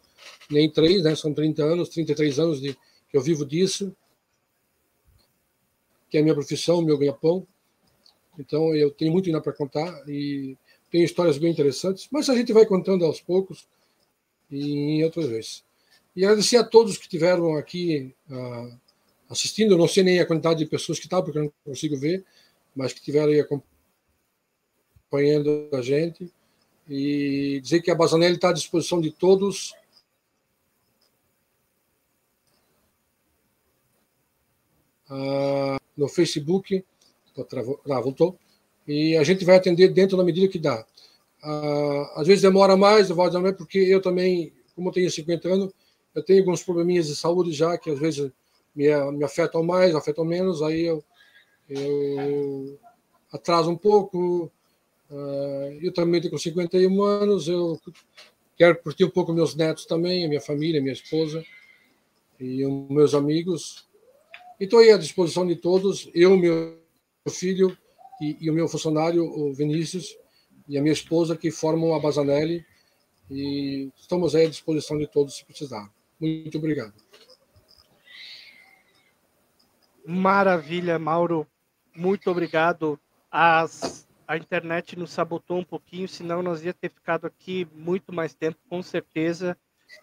nem três, né? são 30 anos, 33 anos de, que eu vivo disso, que é a minha profissão, meu ganha-pão. Então eu tenho muito ainda para contar e tenho histórias bem interessantes, mas a gente vai contando aos poucos e em outras vezes. E agradecer a todos que estiveram aqui uh, assistindo. Não sei nem a quantidade de pessoas que estavam, porque eu não consigo ver, mas que estiveram aí acompanhando a gente. E dizer que a Bazanelli está à disposição de todos. Uh, no Facebook, ah, voltou, e a gente vai atender dentro da medida que dá. Uh, às vezes demora mais, porque eu também, como eu tenho 50 anos, eu tenho alguns probleminhas de saúde já que às vezes me, me afetam mais, afetam menos, aí eu, eu atraso um pouco. Uh, eu também tenho 51 anos, eu quero curtir um pouco meus netos também, a minha família, a minha esposa e os meus amigos. E estou aí à disposição de todos, eu, meu filho e, e, o meu funcionário, o Vinícius, e a minha esposa, que formam a Bazanelli, e estamos aí à disposição de todos se precisar. Muito obrigado. Maravilha, Mauro. Muito obrigado. As, a internet nos sabotou um pouquinho, senão nós ia ter ficado aqui muito mais tempo, com certeza.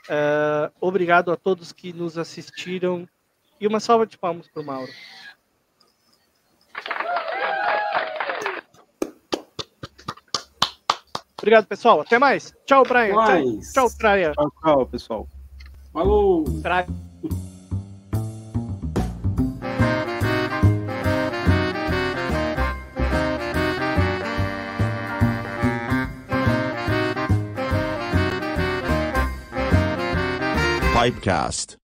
Uh, obrigado a todos que nos assistiram. E uma salva de palmas para o Mauro. Obrigado, pessoal. Até mais. Tchau, Brian. Mais. Tchau, Praia. Tchau, tchau, pessoal. Falou! Tra... Pipecast.